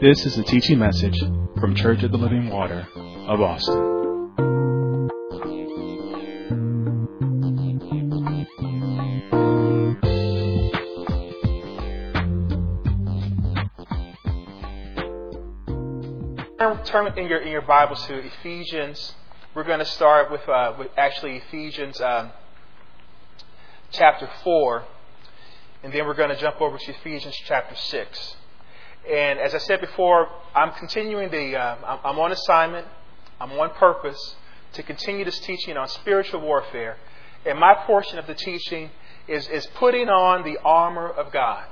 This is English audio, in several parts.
This is a teaching message from Church of the Living Water of Austin. Turn in your in your Bibles to Ephesians. We're going to start with uh, with actually Ephesians um, chapter four, and then we're going to jump over to Ephesians chapter six. And as I said before, I'm continuing the. Uh, I'm, on assignment. I'm on purpose to continue this teaching on spiritual warfare, and my portion of the teaching is is putting on the armor of God.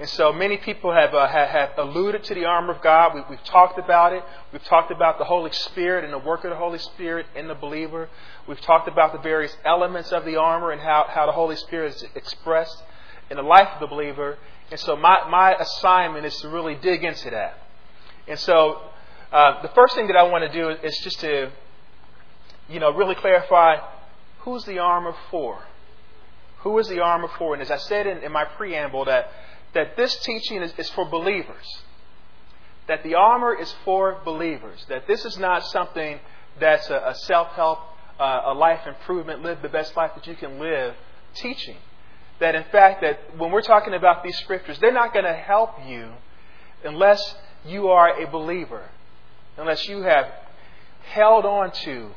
And so many people have, uh, have, have alluded to the armor of God. We, we've talked about it. We've talked about the Holy Spirit and the work of the Holy Spirit in the believer. We've talked about the various elements of the armor and how, how the Holy Spirit is expressed in the life of the believer. And so my, my assignment is to really dig into that. And so uh, the first thing that I want to do is just to, you know, really clarify who's the armor for. Who is the armor for? And as I said in, in my preamble, that that this teaching is, is for believers. That the armor is for believers. That this is not something that's a, a self help, uh, a life improvement, live the best life that you can live teaching. That in fact, that when we're talking about these scriptures, they're not going to help you unless you are a believer, unless you have held on to,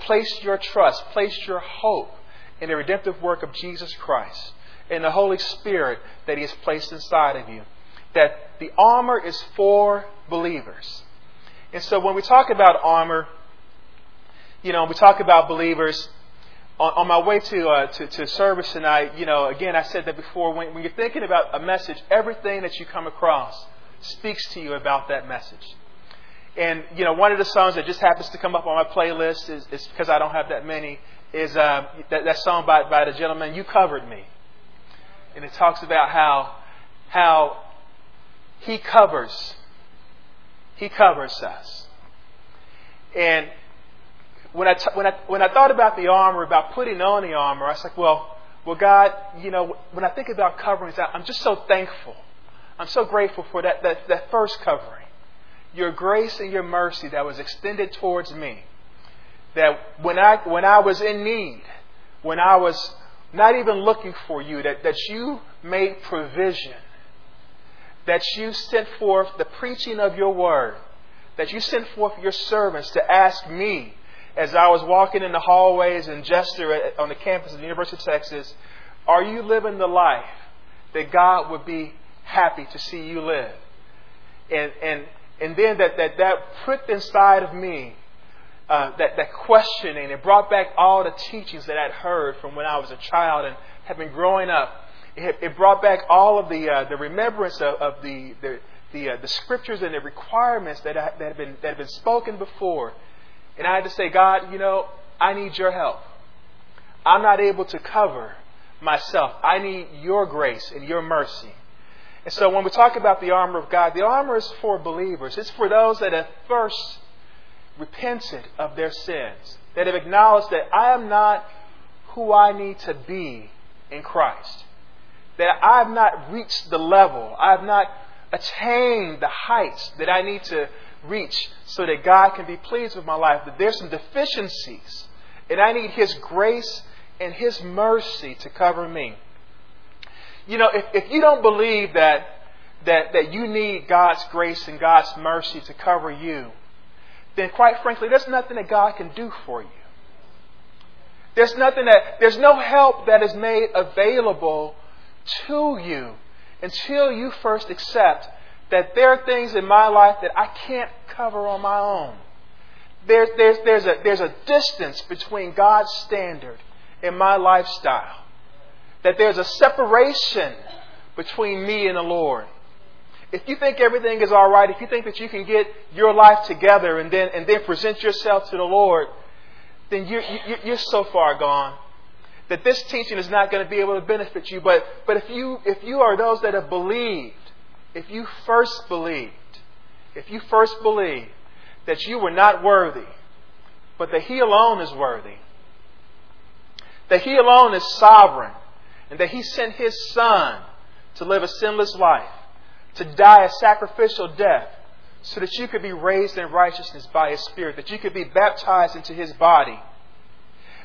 placed your trust, placed your hope in the redemptive work of Jesus Christ in the Holy Spirit that He has placed inside of you. That the armor is for believers. And so when we talk about armor, you know, we talk about believers. On, on my way to, uh, to, to service tonight, you know, again, I said that before. When, when you're thinking about a message, everything that you come across speaks to you about that message. And you know, one of the songs that just happens to come up on my playlist is, is because I don't have that many. Is uh, that, that song by by the gentleman "You Covered Me." and it talks about how how he covers he covers us. And when I, t- when, I, when I thought about the armor, about putting on the armor, I was like, well, well, God, you know, when I think about coverings, I'm just so thankful. I'm so grateful for that, that, that first covering. Your grace and your mercy that was extended towards me. That when I, when I was in need, when I was not even looking for you, that, that you made provision, that you sent forth the preaching of your word, that you sent forth your servants to ask me as I was walking in the hallways in Jester on the campus of the University of Texas, are you living the life that God would be happy to see you live? And, and, and then that, that, that pricked inside of me uh, that, that questioning. It brought back all the teachings that I'd heard from when I was a child and had been growing up. It, it brought back all of the, uh, the remembrance of, of the, the, the, uh, the, scriptures and the requirements that, I, that, have been, that have been spoken before. And I had to say, God, you know, I need your help. I'm not able to cover myself. I need your grace and your mercy. And so when we talk about the armor of God, the armor is for believers. It's for those that have first repented of their sins, that have acknowledged that I am not who I need to be in Christ, that I have not reached the level, I have not attained the heights that I need to reach so that God can be pleased with my life, that there's some deficiencies, and I need His grace and His mercy to cover me. You know, if, if you don't believe that, that, that you need God's grace and God's mercy to cover you, then quite frankly, there's nothing that God can do for you. There's nothing that, there's no help that is made available to you until you first accept that there are things in my life that I can't cover on my own. There's, there's, there's, a, there's a distance between God's standard and my lifestyle. That there's a separation between me and the Lord if you think everything is all right, if you think that you can get your life together and then and then present yourself to the Lord, then you're you're so far gone that this teaching is not going to be able to benefit you. But but if you if you are those that have believed, if you first believed, if you first believed that you were not worthy, but that He alone is worthy, that He alone is sovereign, and that He sent His Son to live a sinless life to die a sacrificial death so that you could be raised in righteousness by His Spirit, that you could be baptized into His body,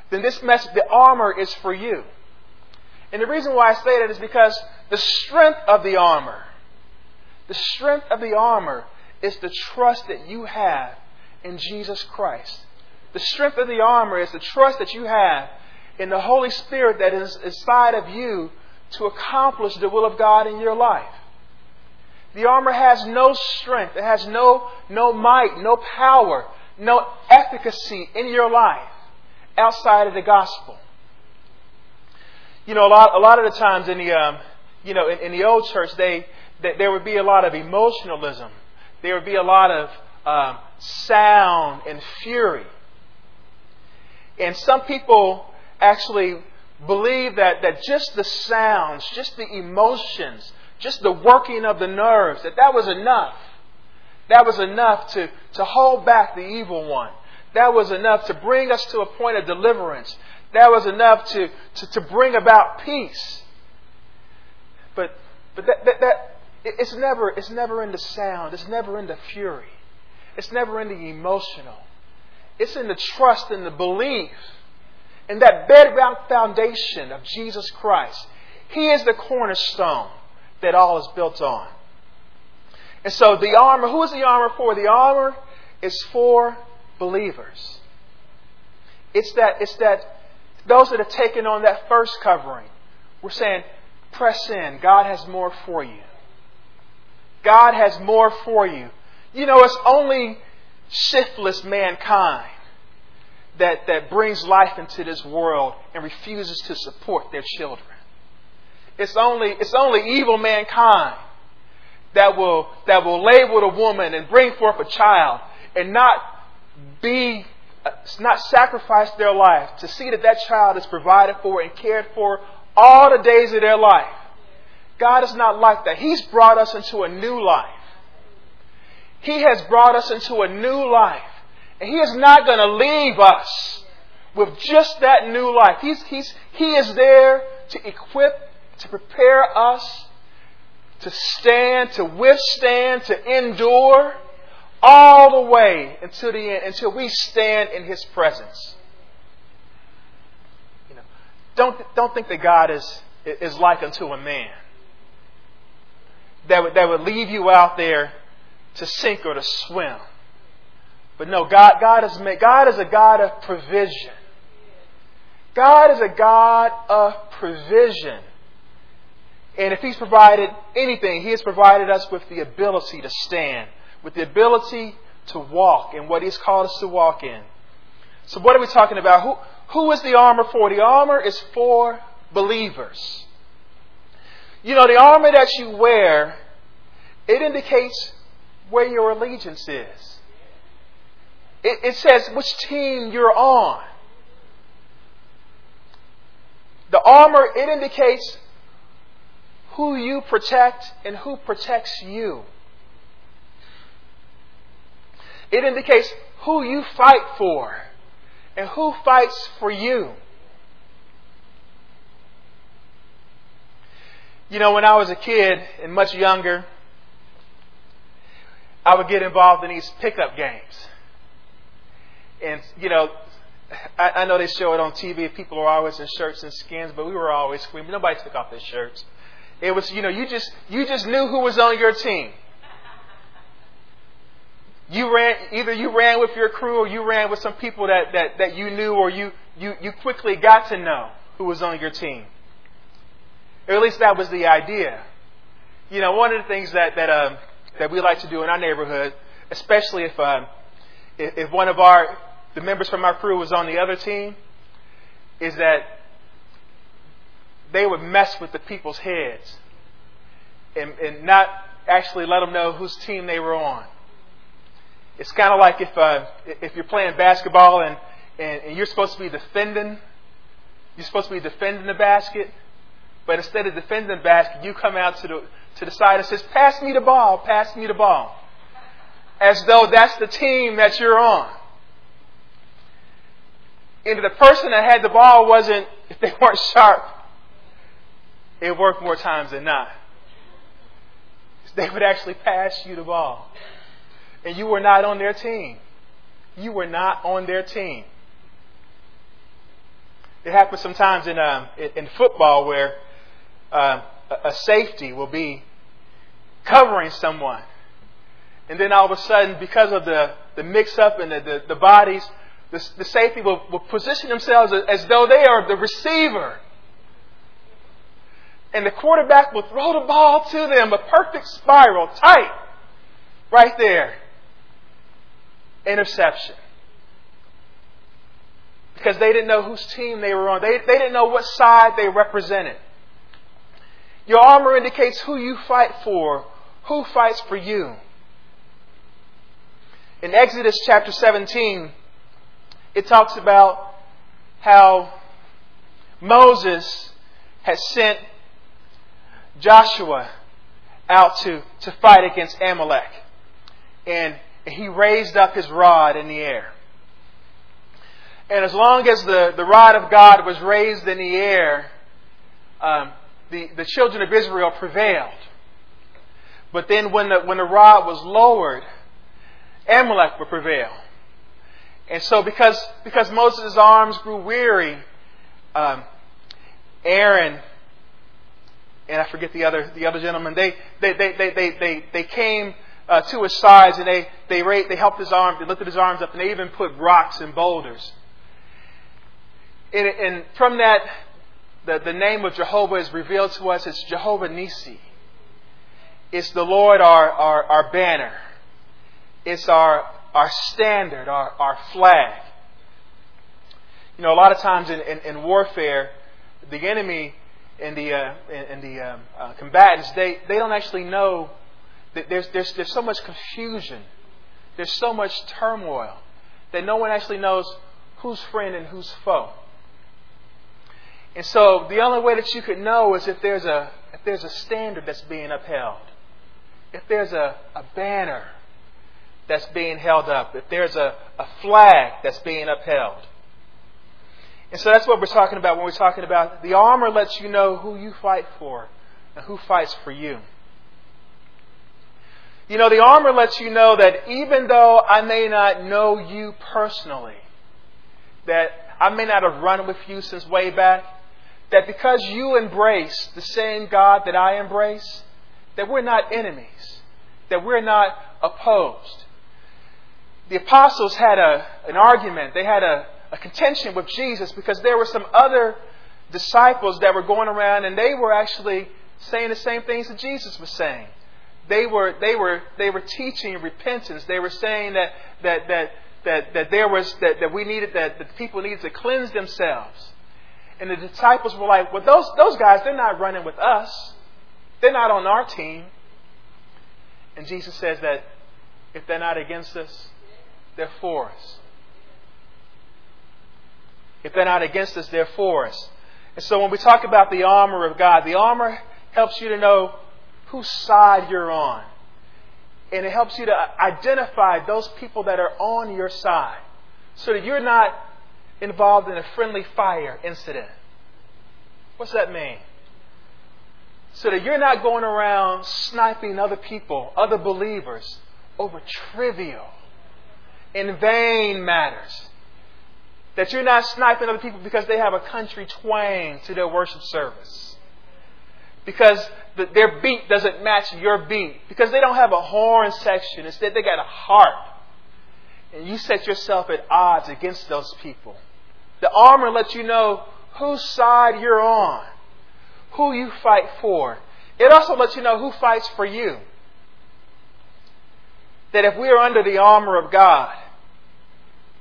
then this message, the armor is for you. And the reason why I say that is because the strength of the armor, the strength of the armor is the trust that you have in Jesus Christ. The strength of the armor is the trust that you have in the Holy Spirit that is inside of you to accomplish the will of God in your life. The armor has no strength, it has no, no might, no power, no efficacy in your life outside of the gospel. You know, a lot, a lot of the times in the, um, you know, in, in, the old church, they, they, there would be a lot of emotionalism. There would be a lot of um, sound and fury. And some people actually believe that, that just the sounds, just the emotions, just the working of the nerves, that that was enough. That was enough to, to hold back the evil one. That was enough to bring us to a point of deliverance. That was enough to, to, to bring about peace. But, but that, that, that, it's, never, it's never in the sound, it's never in the fury, it's never in the emotional. It's in the trust and the belief in that bedrock foundation of Jesus Christ. He is the cornerstone that all is built on. And so the armor, who is the armor for? The armor is for believers. It's that, it's that those that have taken on that first covering, we're saying, press in. God has more for you. God has more for you. You know, it's only shiftless mankind that, that brings life into this world and refuses to support their children. It's only, it's only evil mankind that will, that will label a woman and bring forth a child and not be, not sacrifice their life to see that that child is provided for and cared for all the days of their life. God is not like that. He's brought us into a new life. He has brought us into a new life. And He is not going to leave us with just that new life. He's, he's, he is there to equip to prepare us to stand, to withstand, to endure all the way until the end, until we stand in His presence. Don't, don't think that God is, is like unto a man that would, that would leave you out there to sink or to swim. But no, God, God, is, God is a God of provision. God is a God of provision. And if He's provided anything, He has provided us with the ability to stand, with the ability to walk in what He's called us to walk in. So, what are we talking about? Who, who is the armor for? The armor is for believers. You know, the armor that you wear, it indicates where your allegiance is. It, it says which team you're on. The armor, it indicates who you protect and who protects you. It indicates who you fight for and who fights for you. You know, when I was a kid and much younger, I would get involved in these pickup games. And, you know, I, I know they show it on TV. People are always in shirts and skins, but we were always screaming. Nobody took off their shirts. It was, you know, you just you just knew who was on your team. You ran either you ran with your crew or you ran with some people that, that, that you knew or you, you, you quickly got to know who was on your team. Or at least that was the idea. You know, one of the things that that um, that we like to do in our neighborhood, especially if um, if, if one of our the members from our crew was on the other team, is that they would mess with the people's heads and, and not actually let them know whose team they were on. It's kind of like if uh, if you're playing basketball and, and, and you're supposed to be defending, you're supposed to be defending the basket, but instead of defending the basket, you come out to the to the side and says, "Pass me the ball, pass me the ball," as though that's the team that you're on. And the person that had the ball wasn't, if they weren't sharp, it worked more times than not. They would actually pass you the ball. and you were not on their team. You were not on their team. It happens sometimes in, um, in, football where uh, a safety will be covering someone. And then all of a sudden, because of the, the mix up and the, the, the bodies, the, the safety will, will position themselves as though they are the receiver. And the quarterback will throw the ball to them, a perfect spiral, tight, right there. Interception. Because they didn't know whose team they were on. They, they didn't know what side they represented. Your armor indicates who you fight for, who fights for you. In Exodus chapter 17, it talks about how Moses had sent Joshua out to, to fight against Amalek. And he raised up his rod in the air. And as long as the, the rod of God was raised in the air, um, the, the children of Israel prevailed. But then when the, when the rod was lowered, Amalek would prevail. And so because, because Moses' arms grew weary, um, Aaron and I forget the other the other gentleman, they they they they they they, they came uh, to his sides and they they they helped his arms, they lifted his arms up, and they even put rocks and boulders. And, and from that, the, the name of Jehovah is revealed to us. It's Jehovah Nissi. It's the Lord, our, our, our banner. It's our, our standard, our, our flag. You know, a lot of times in, in, in warfare, the enemy and the, uh, and the um, uh, combatants, they, they don't actually know that there's, there's, there's so much confusion, there's so much turmoil that no one actually knows who's friend and who's foe. And so the only way that you could know is if there's a if there's a standard that's being upheld, if there's a, a banner that's being held up, if there's a, a flag that's being upheld. And so that's what we're talking about when we're talking about the armor lets you know who you fight for and who fights for you. You know, the armor lets you know that even though I may not know you personally, that I may not have run with you since way back, that because you embrace the same God that I embrace, that we're not enemies, that we're not opposed. The apostles had a, an argument, they had a, a contention with Jesus because there were some other disciples that were going around and they were actually saying the same things that Jesus was saying. They were, they were, they were teaching repentance. They were saying that, that, that, that, that there was, that, that we needed, that the people needed to cleanse themselves. And the disciples were like, well, those, those guys, they're not running with us. They're not on our team. And Jesus says that if they're not against us, they're for us. If they're not against us, they're for us. And so when we talk about the armor of God, the armor helps you to know whose side you're on. And it helps you to identify those people that are on your side so that you're not involved in a friendly fire incident. What's that mean? So that you're not going around sniping other people, other believers, over trivial, in vain matters. That you're not sniping other people because they have a country twang to their worship service. Because the, their beat doesn't match your beat. Because they don't have a horn section. Instead, they got a harp. And you set yourself at odds against those people. The armor lets you know whose side you're on, who you fight for. It also lets you know who fights for you. That if we are under the armor of God,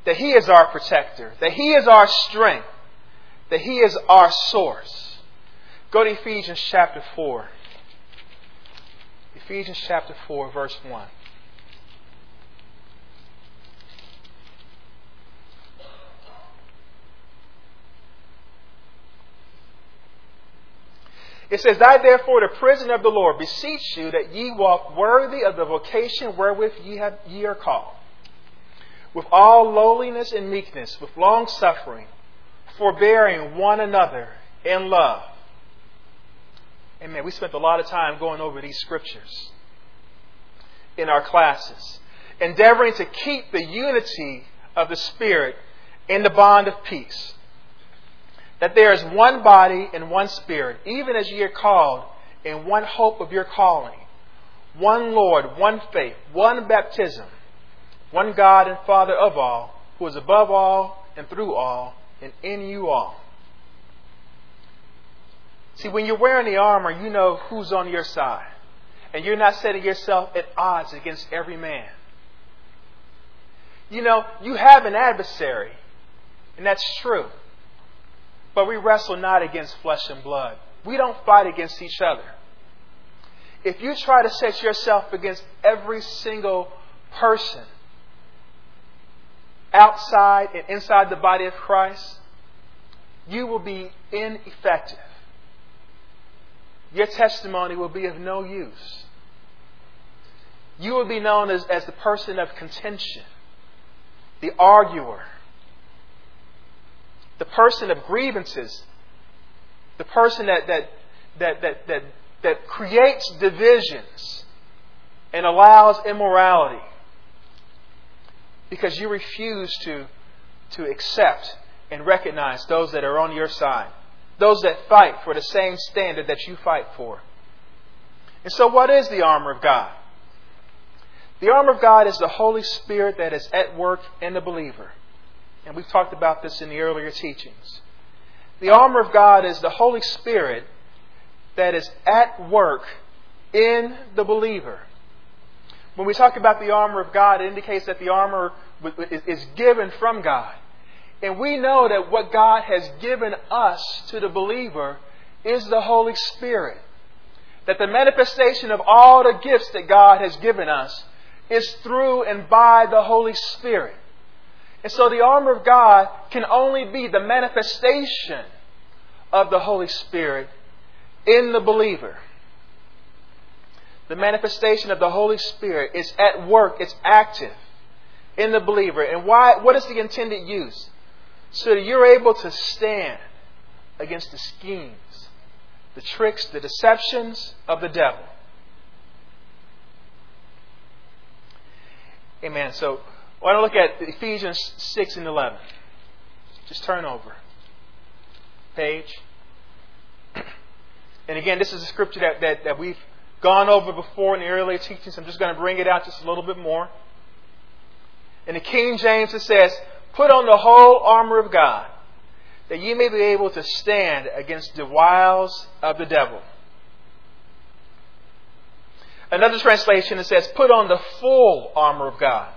that He is our protector, that He is our strength, that He is our source. Go to Ephesians chapter 4. Ephesians chapter 4, verse 1. It says, I therefore, the prisoner of the Lord, beseech you that ye walk worthy of the vocation wherewith ye, have, ye are called, with all lowliness and meekness, with long suffering, forbearing one another in love. Amen. We spent a lot of time going over these scriptures in our classes. endeavoring to keep the unity of the Spirit in the bond of peace. That there is one body and one Spirit, even as ye are called in one hope of your calling, one Lord, one faith, one baptism, one God and Father of all, who is above all and through all and in you all. See, when you're wearing the armor, you know who's on your side. And you're not setting yourself at odds against every man. You know, you have an adversary, and that's true. But we wrestle not against flesh and blood. We don't fight against each other. If you try to set yourself against every single person outside and inside the body of Christ, you will be ineffective. Your testimony will be of no use. You will be known as, as the person of contention, the arguer, the person of grievances, the person that, that, that, that, that, that creates divisions and allows immorality because you refuse to, to accept and recognize those that are on your side, those that fight for the same standard that you fight for. And so, what is the armor of God? The armor of God is the Holy Spirit that is at work in the believer. And we've talked about this in the earlier teachings. The armor of God is the Holy Spirit that is at work in the believer. When we talk about the armor of God, it indicates that the armor is given from God. And we know that what God has given us to the believer is the Holy Spirit. That the manifestation of all the gifts that God has given us is through and by the Holy Spirit. And so the armor of God can only be the manifestation of the Holy Spirit in the believer the manifestation of the Holy Spirit is at work, it's active in the believer. And why what is the intended use? So that you're able to stand against the schemes, the tricks, the deceptions of the devil. Amen. So I want to look at Ephesians 6 and 11. Just turn over. Page. And again, this is a scripture that, that, that we've gone over before in the earlier teachings. I'm just going to bring it out just a little bit more. In the King James, it says, Put on the whole armor of God, that ye may be able to stand against the wiles of the devil. Another translation it says, Put on the full armor of God,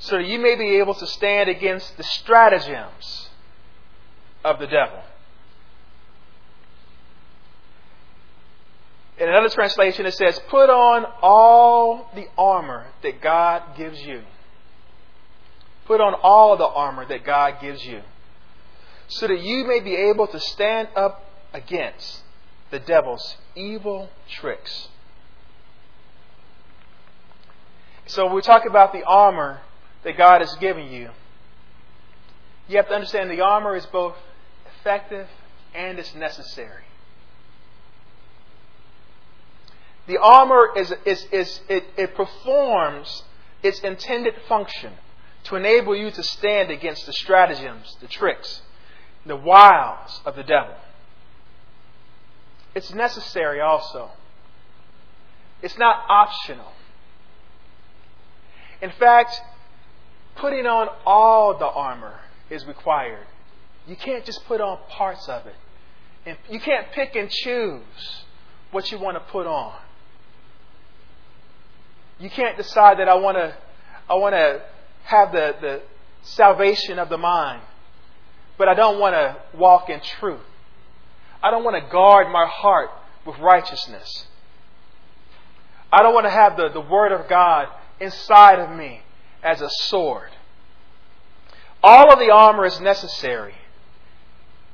so that you may be able to stand against the stratagems of the devil. In another translation, it says, Put on all the armor that God gives you. Put on all the armor that God gives you, so that you may be able to stand up against the devil's evil tricks. So, we talk about the armor that God has given you, you have to understand the armor is both effective and it's necessary. The armor is, is, is it, it performs its intended function to enable you to stand against the stratagems, the tricks, the wiles of the devil. It's necessary also. It's not optional. In fact, putting on all the armor is required. You can't just put on parts of it. And you can't pick and choose what you want to put on. You can't decide that I want to, I want to have the, the salvation of the mind, but I don't want to walk in truth. I don't want to guard my heart with righteousness. I don't want to have the, the Word of God inside of me as a sword. All of the armor is necessary,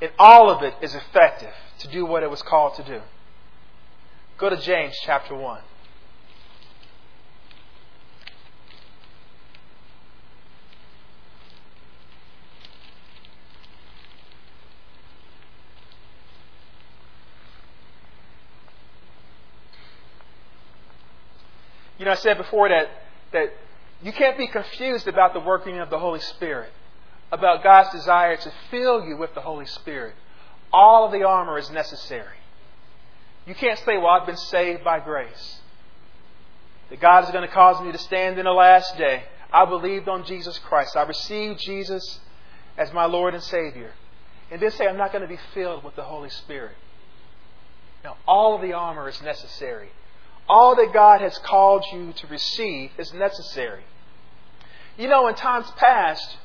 and all of it is effective to do what it was called to do. Go to James chapter 1. You know, I said before that that You can't be confused about the working of the Holy Spirit, about God's desire to fill you with the Holy Spirit. All of the armor is necessary. You can't say, Well, I've been saved by grace. That God is going to cause me to stand in the last day. I believed on Jesus Christ. I received Jesus as my Lord and Savior. And then say, I'm not going to be filled with the Holy Spirit. Now, all of the armor is necessary. All that God has called you to receive is necessary. You know, in times past,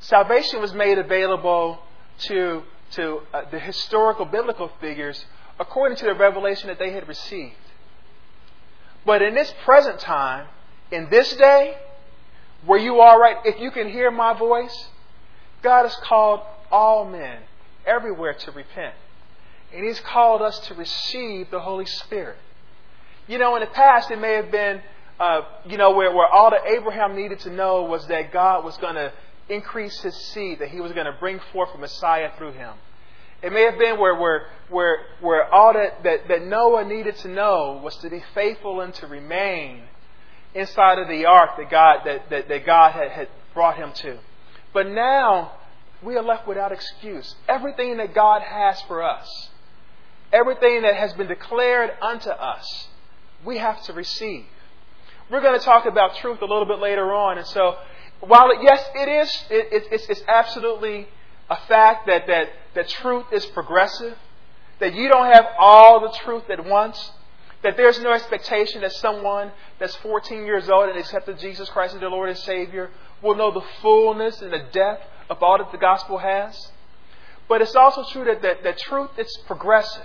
salvation was made available to, to uh, the historical biblical figures according to the revelation that they had received. But in this present time, in this day, where you are right, if you can hear my voice, God has called all men everywhere to repent. And He's called us to receive the Holy Spirit. You know, in the past, it may have been, uh, you know, where, where all that Abraham needed to know was that God was going to increase his seed, that he was going to bring forth a Messiah through him. It may have been where, where, where, where all that, that, that Noah needed to know was to be faithful and to remain inside of the ark that God, that, that, that God had, had brought him to. But now, we are left without excuse. Everything that God has for us, everything that has been declared unto us, we have to receive. We're going to talk about truth a little bit later on. And so, while it, yes, it is, it, it, it's, it's absolutely a fact that, that, that truth is progressive, that you don't have all the truth at once, that there's no expectation that someone that's 14 years old and accepted Jesus Christ as their Lord and Savior will know the fullness and the depth of all that the gospel has. But it's also true that, that, that truth is progressive,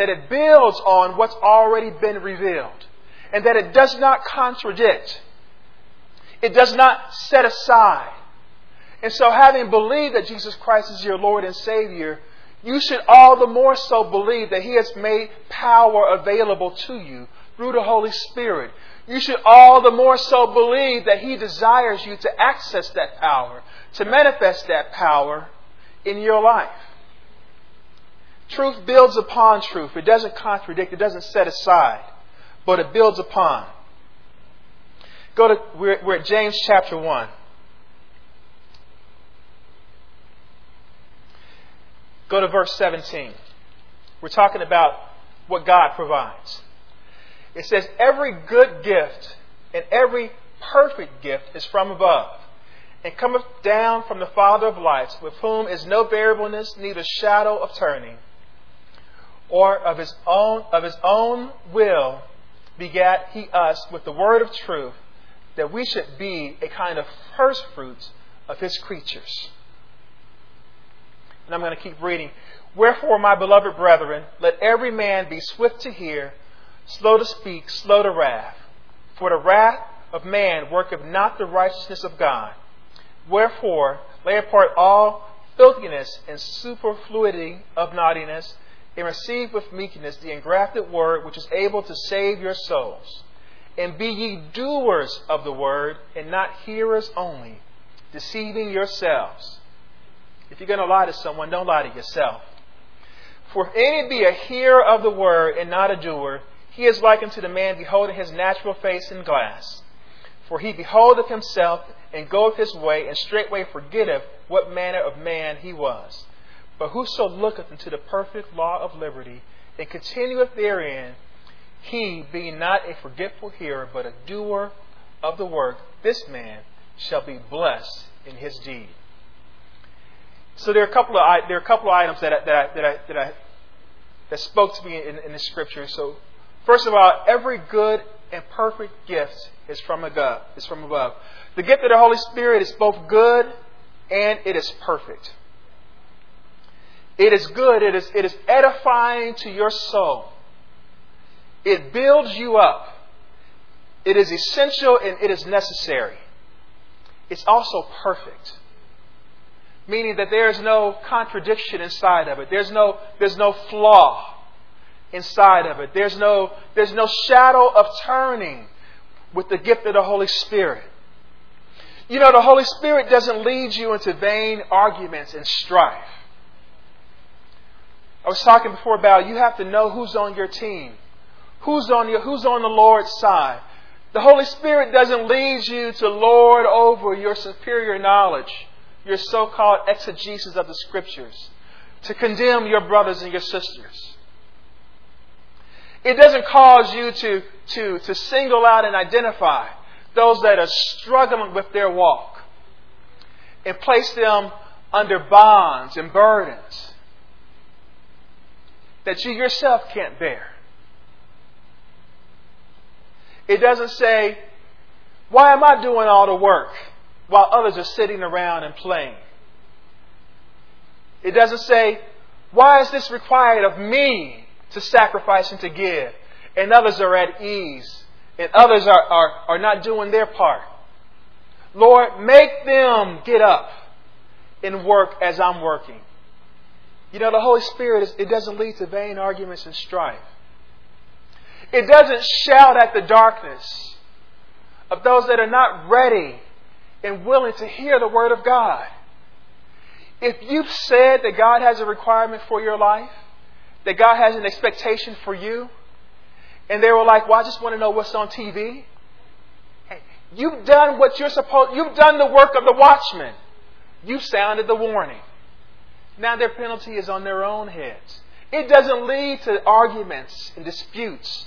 that it builds on what's already been revealed, and that it does not contradict, it does not set aside. And so, having believed that Jesus Christ is your Lord and Savior, you should all the more so believe that He has made power available to you through the Holy Spirit. You should all the more so believe that He desires you to access that power, to manifest that power in your life. Truth builds upon truth. It doesn't contradict, it doesn't set aside, but it builds upon. Go to, we're, we're at James chapter 1. Go to verse 17. We're talking about what God provides. It says, Every good gift and every perfect gift is from above, and cometh down from the Father of lights, with whom is no variableness, neither shadow of turning. Or of his own of his own will begat he us with the word of truth, that we should be a kind of first fruits of his creatures. And I'm going to keep reading. Wherefore, my beloved brethren, let every man be swift to hear, slow to speak, slow to wrath. For the wrath of man worketh not the righteousness of God. Wherefore, lay apart all filthiness and superfluity of naughtiness, and receive with meekness the engrafted word which is able to save your souls. And be ye doers of the word, and not hearers only, deceiving yourselves. If you're going to lie to someone, don't lie to yourself. For if any be a hearer of the word and not a doer, he is like unto the man beholding his natural face in glass. For he beholdeth himself and goeth his way, and straightway forgetteth what manner of man he was. But whoso looketh into the perfect law of liberty, and continueth therein, he, being not a forgetful hearer, but a doer of the work, this man shall be blessed in his deed. So there are a couple of there are a couple of items that I, that I, that I, that, I, that spoke to me in, in the scripture. So first of all, every good and perfect gift is from above. Is from above. The gift of the Holy Spirit is both good and it is perfect. It is good. It is, it is edifying to your soul. It builds you up. It is essential and it is necessary. It's also perfect meaning that there is no contradiction inside of it. There's no, there's no flaw inside of it. There's no, there's no shadow of turning with the gift of the Holy Spirit. You know, the Holy Spirit doesn't lead you into vain arguments and strife. I was talking before about you have to know who's on your team, who's on your, who's on the Lord's side. The Holy Spirit doesn't lead you to lord over your superior knowledge, your so called exegesis of the Scriptures, to condemn your brothers and your sisters. It doesn't cause you to, to, to single out and identify those that are struggling with their walk and place them under bonds and burdens that you yourself can't bear. It doesn't say, Why am I doing all the work while others are sitting around and playing? It doesn't say, Why is this required of me to sacrifice and to give? And others are at ease, and others are, are, are not doing their part. Lord, make them get up and work as I'm working. You know, the Holy Spirit, it doesn't lead to vain arguments and strife. It doesn't shout at the darkness of those that are not ready and willing to hear the Word of God. If you've said that God has a requirement for your life, that God has an expectation for you, and they were like, Well, I just want to know what's on TV. You've done what you're supposed you've done the work of the watchman. You've sounded the warning. Now their penalty is on their own heads. It doesn't lead to arguments and disputes.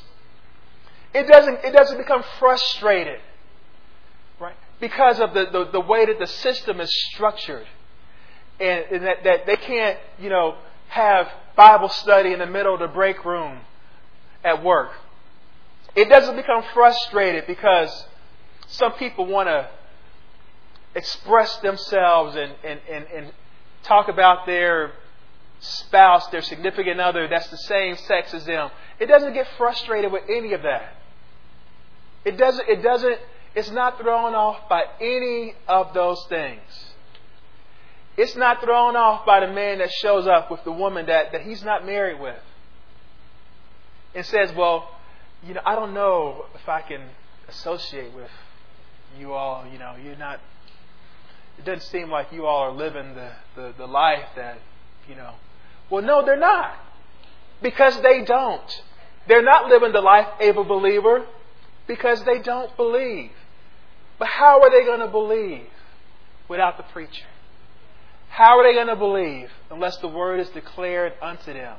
It doesn't, it doesn't become frustrated, right? Because of the, the, the way that the system is structured. And, and that, that they can't, you know, have Bible study in the middle of the break room at work. It doesn't become frustrated because some people want to express themselves and, and, and, and talk about their spouse, their significant other that's the same sex as them. It doesn't get frustrated with any of that. It doesn't, it doesn't, it's not thrown off by any of those things. It's not thrown off by the man that shows up with the woman that, that he's not married with. And says, Well, you know, I don't know if I can associate with you all. You know, you're not it doesn't seem like you all are living the, the, the life that, you know. Well, no, they're not. Because they don't. They're not living the life of a believer because they don't believe. But how are they going to believe without the preacher? How are they going to believe unless the word is declared unto them?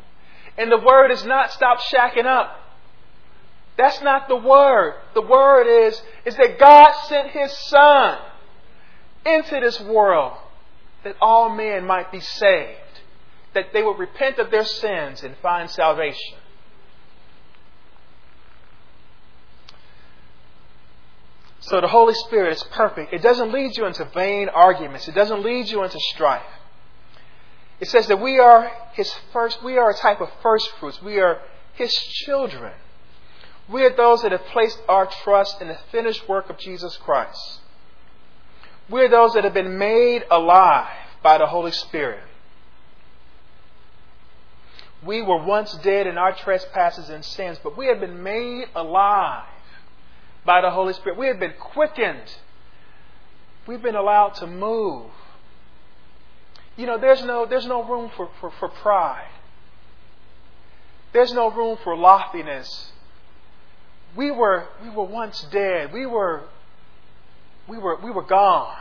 And the word is not stop shacking up. That's not the word. The word is, is that God sent His Son into this world that all men might be saved, that they would repent of their sins and find salvation. So the Holy Spirit is perfect. It doesn't lead you into vain arguments. It doesn't lead you into strife. It says that we are his first we are a type of first fruits. We are his children. We are those that have placed our trust in the finished work of Jesus Christ. We're those that have been made alive by the Holy Spirit. We were once dead in our trespasses and sins, but we have been made alive by the Holy Spirit. We have been quickened. We've been allowed to move. You know, there's no, there's no room for, for, for pride. There's no room for loftiness. We were, we were once dead. We were we were, we were gone.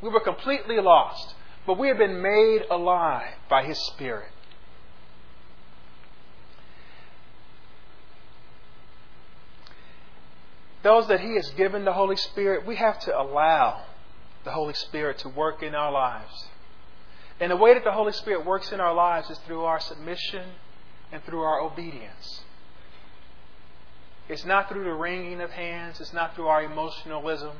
We were completely lost. But we have been made alive by His Spirit. Those that He has given the Holy Spirit, we have to allow the Holy Spirit to work in our lives. And the way that the Holy Spirit works in our lives is through our submission and through our obedience. It's not through the wringing of hands, it's not through our emotionalism.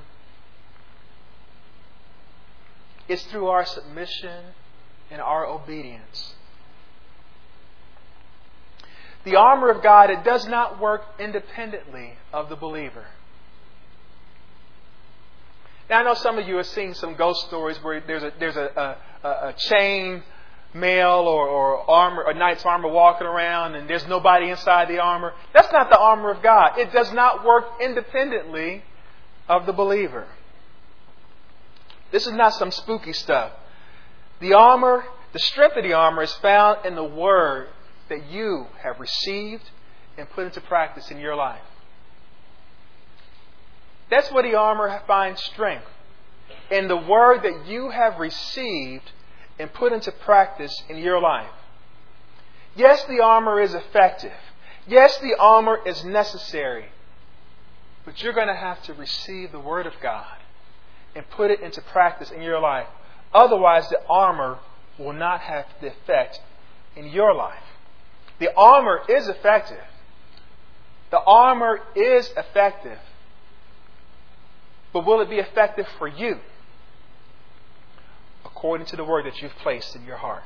It's through our submission and our obedience. The armor of God, it does not work independently of the believer. Now, I know some of you have seen some ghost stories where there's a, there's a, a, a chain mail or, or armor, a knight's armor walking around and there's nobody inside the armor. That's not the armor of God. It does not work independently of the believer. This is not some spooky stuff. The armor, the strength of the armor is found in the word that you have received and put into practice in your life. That's where the armor finds strength. In the word that you have received and put into practice in your life. Yes, the armor is effective. Yes, the armor is necessary. But you're going to have to receive the Word of God and put it into practice in your life. Otherwise, the armor will not have the effect in your life. The armor is effective. The armor is effective. But will it be effective for you? According to the word that you've placed in your heart.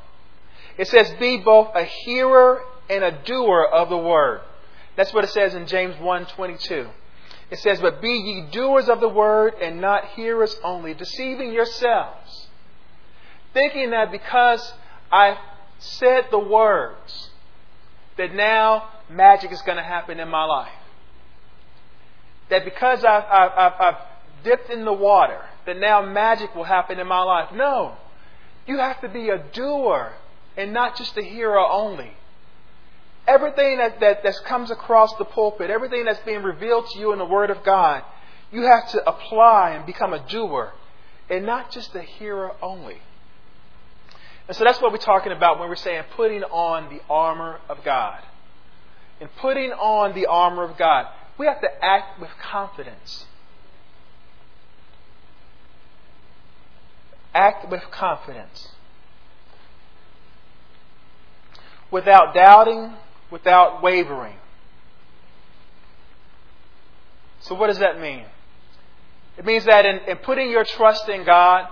It says, Be both a hearer and a doer of the word. That's what it says in James 1 22. It says, But be ye doers of the word and not hearers only, deceiving yourselves, thinking that because I said the words, that now magic is going to happen in my life. That because I've, I've, I've, dipped in the water, that now magic will happen in my life. No. You have to be a doer and not just a hearer only. Everything that, that, that comes across the pulpit, everything that's being revealed to you in the Word of God, you have to apply and become a doer and not just a hearer only. And so that's what we're talking about when we're saying putting on the armor of God. And putting on the armor of God, we have to act with confidence. Act with confidence. Without doubting, without wavering. So, what does that mean? It means that in, in putting your trust in God,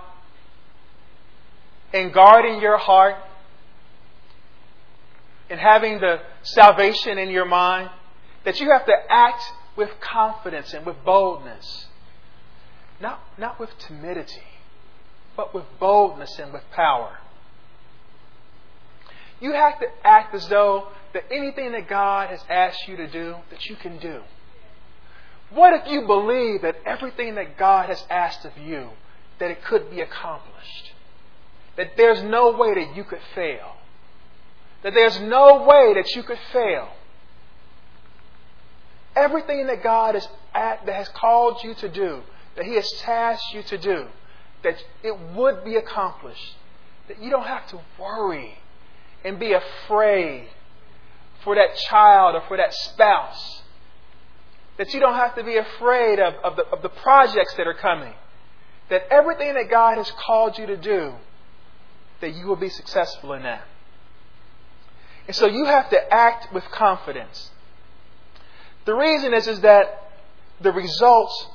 in guarding your heart, in having the salvation in your mind, that you have to act with confidence and with boldness. Not, not with timidity, but with boldness and with power. You have to act as though that anything that God has asked you to do, that you can do. What if you believe that everything that God has asked of you, that it could be accomplished? That there's no way that you could fail. That there's no way that you could fail. Everything that God has, at, that has called you to do, that He has tasked you to do, that it would be accomplished. That you don't have to worry and be afraid for that child or for that spouse. That you don't have to be afraid of, of, the, of the projects that are coming. That everything that God has called you to do, that you will be successful in that. And so you have to act with confidence. The reason is, is that the results,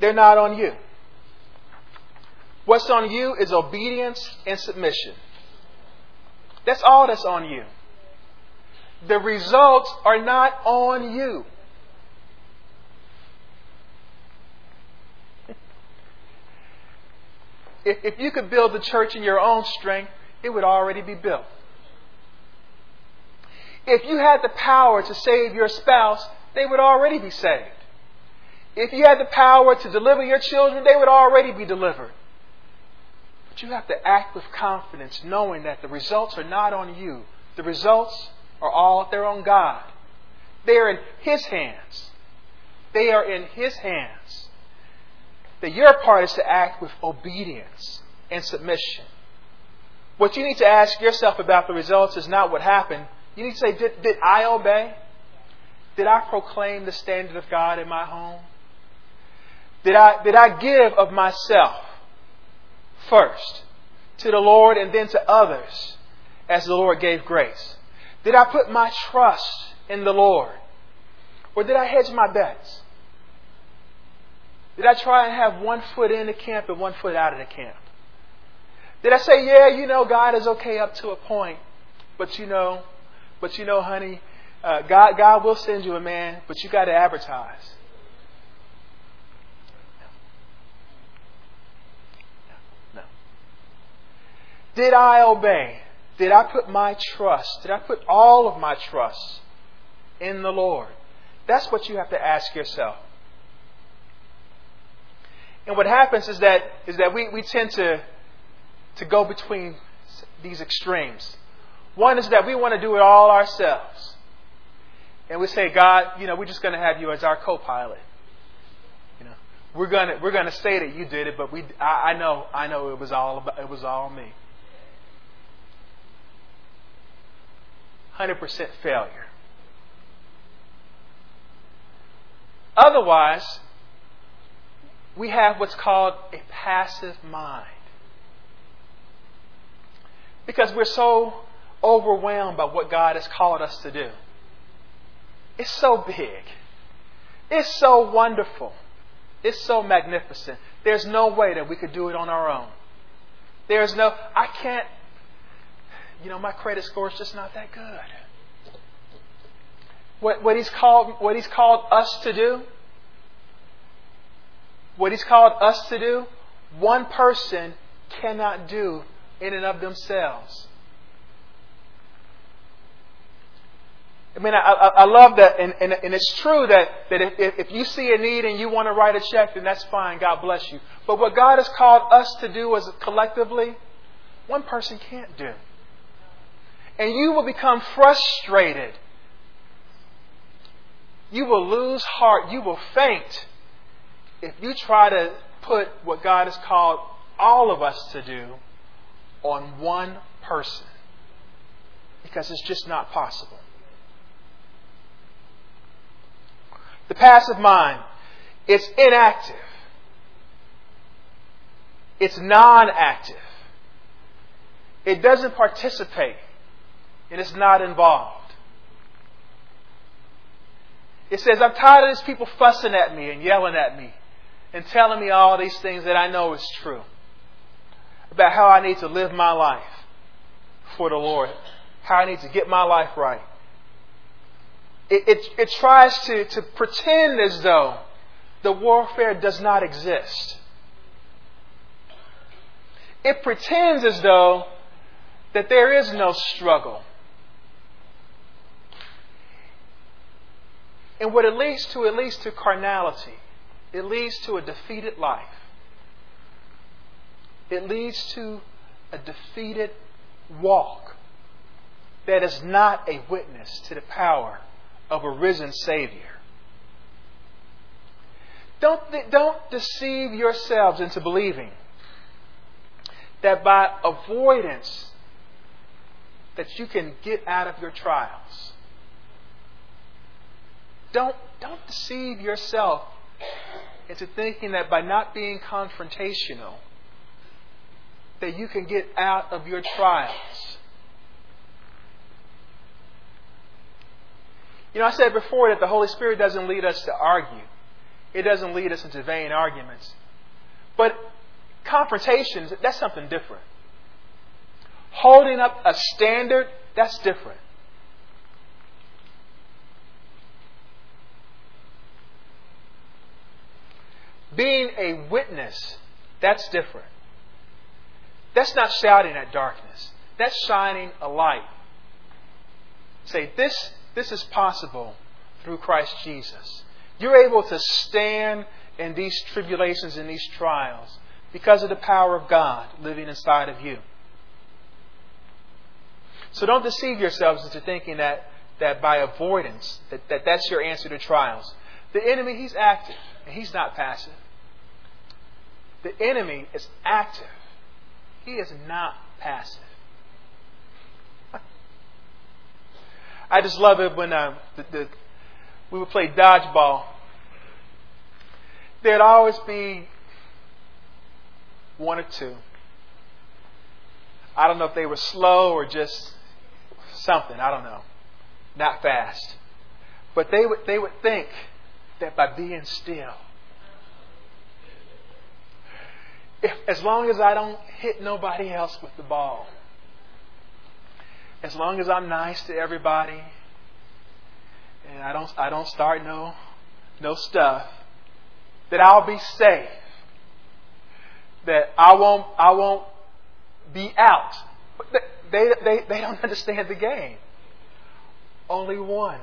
they're not on you. What's on you is obedience and submission. That's all that's on you. The results are not on you. If, you could build the church in your own strength, it would already be built. If you had the power to save your spouse, they would already be saved. If you had the power to deliver your children, they would already be delivered. But you have to act with confidence, knowing that the results are not on you. The results are all they're on God. They are in His hands. They are in His hands. That your part is to act with obedience and submission. What you need to ask yourself about the results is not what happened. You need to say, did, did I obey? Did I proclaim the standard of God in my home? Did I, did I give of myself first to the Lord and then to others as the Lord gave grace? Did I put my trust in the Lord? Or did I hedge my bets? Did I try and have one foot in the camp and one foot out of the camp? Did I say, yeah, you know, God is okay up to a point, but you know, but you know, honey, uh, God, God will send you a man, but you got to advertise. No. no. Did I obey? Did I put my trust? Did I put all of my trust in the Lord? That's what you have to ask yourself. And what happens is that is that we, we tend to to go between these extremes. One is that we want to do it all ourselves. And we say, God, you know, we're just going to have you as our co pilot. You know, we're gonna we're gonna say that you did it, but we I, I know I know it was all about, it was all me. Hundred percent failure. Otherwise, we have what's called a passive mind. Because we're so overwhelmed by what God has called us to do. It's so big. It's so wonderful. It's so magnificent. There's no way that we could do it on our own. There's no, I can't, you know, my credit score is just not that good. What, what, he's called, what he's called us to do, what he's called us to do, one person cannot do in and of themselves. I mean, I, I, love that, and, and, and, it's true that, that if, if you see a need and you want to write a check, then that's fine. God bless you. But what God has called us to do as collectively, one person can't do. And you will become frustrated. You will lose heart. You will faint if you try to put what God has called all of us to do on one person. Because it's just not possible. The passive mind, it's inactive. It's non active. It doesn't participate and it's not involved. It says, I'm tired of these people fussing at me and yelling at me and telling me all these things that I know is true about how I need to live my life for the Lord, how I need to get my life right it, it, it tries to, to pretend as though the warfare does not exist. It pretends as though that there is no struggle. And what it leads to, it leads to carnality. It leads to a defeated life. It leads to a defeated walk that is not a witness to the power of a risen Savior. Don't, don't deceive yourselves into believing that by avoidance that you can get out of your trials. Don't, don't deceive yourself into thinking that by not being confrontational that you can get out of your trials. You know, I said before that the Holy Spirit doesn't lead us to argue. It doesn't lead us into vain arguments. But confrontations, that's something different. Holding up a standard, that's different. Being a witness, that's different. That's not shouting at darkness. That's shining a light. Say, this this is possible through Christ Jesus. You're able to stand in these tribulations and these trials because of the power of God living inside of you. So don't deceive yourselves into thinking that, that by avoidance, that, that that's your answer to trials. The enemy, he's active, and he's not passive. The enemy is active. He is not passive. I just love it when uh, the, the, we would play dodgeball. There'd always be one or two. I don't know if they were slow or just something. I don't know. Not fast. But they would, they would think that by being still, if, as long as I don't hit nobody else with the ball, as long as I'm nice to everybody and I don't I don't start no no stuff, that I'll be safe. That I won't I won't be out. They, they, they don't understand the game. Only one.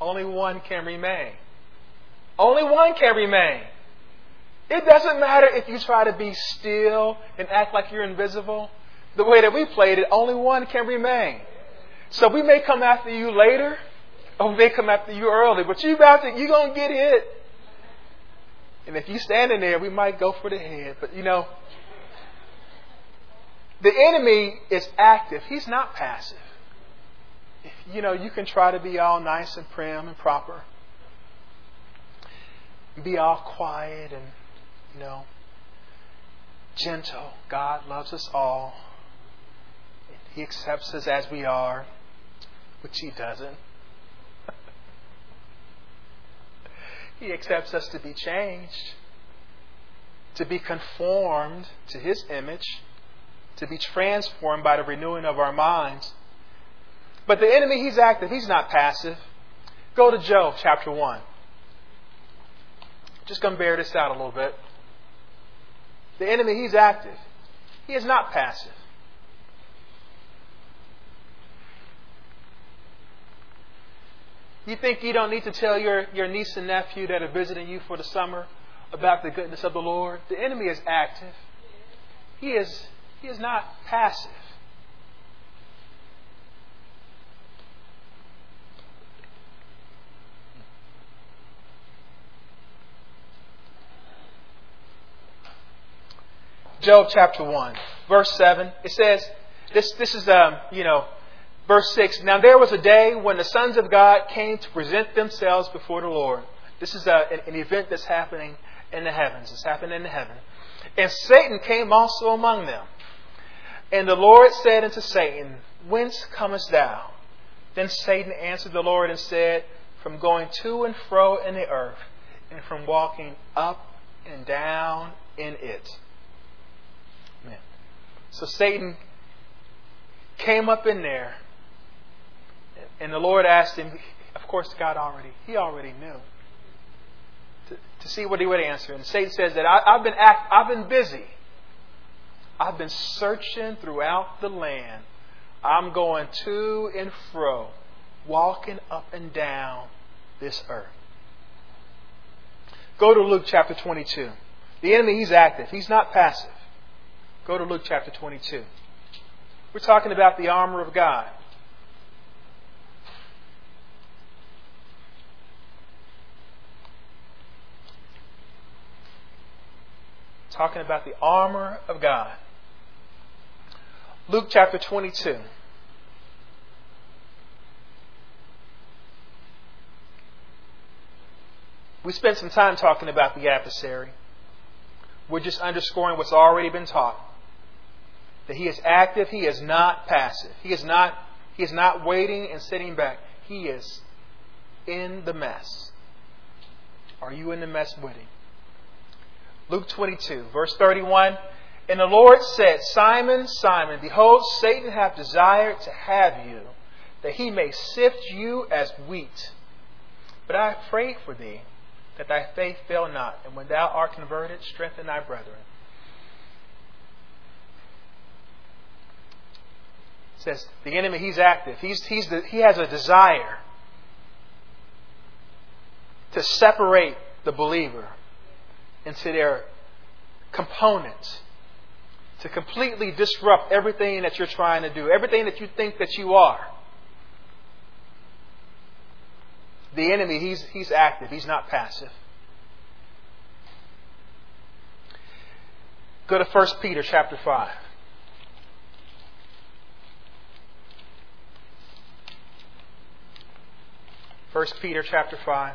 Only one can remain. Only one can remain. It doesn't matter if you try to be still and act like you're invisible the way that we played it, only one can remain. So we may come after you later, or we may come after you early, but you about to, you're going to get hit. And if you stand in there, we might go for the head. But you know, the enemy is active. He's not passive. You know, you can try to be all nice and prim and proper. Be all quiet and, you know, gentle. God loves us all. He accepts us as we are, which He doesn't. he accepts us to be changed, to be conformed to His image, to be transformed by the renewing of our minds. But the enemy, he's active, he's not passive. Go to Job chapter 1. Just going to bear this out a little bit. The enemy, he's active. He is not passive. You think you don't need to tell your, your niece and nephew that are visiting you for the summer about the goodness of the Lord? The enemy is active. He is, he is not passive. Job chapter 1, verse 7. It says, this, this is, um, you know, verse 6. Now there was a day when the sons of God came to present themselves before the Lord. This is a, uh, an, an event that's happening in the heavens. It's happening in the heaven. And Satan came also among them. And the Lord said unto Satan, Whence comest thou? Then Satan answered the Lord and said, From going to and fro in the earth, and from walking up and down in it. So Satan came up in there, and the Lord asked him, of course, God already, he already knew, to, to see what he would answer. And Satan says that I, have been act, I've been busy. I've been searching throughout the land. I'm going to and fro, walking up and down this earth. Go to Luke chapter 22. The enemy, he's active. He's not passive. Go to Luke chapter 22. We're talking about the armor of God. Talking about the armor of God. Luke chapter 22. We spent some time talking about the adversary. We're just underscoring what's already been taught that he is active, he is not passive. He is not, he is not waiting and sitting back. He is in the mess. Are you in the mess with him? Luke 22, verse 31. And the Lord said, Simon, Simon, behold, Satan hath desired to have you, that he may sift you as wheat. But I prayed for thee, that thy faith fail not, and when thou art converted, strengthen thy brethren. Says the enemy, he's active. He's, he's the, he has a desire to separate the believer into their components, to completely disrupt everything that you're trying to do, everything that you think that you are. The enemy, he's, he's active, he's not passive. Go to 1 Peter chapter 5. 1 Peter chapter 5.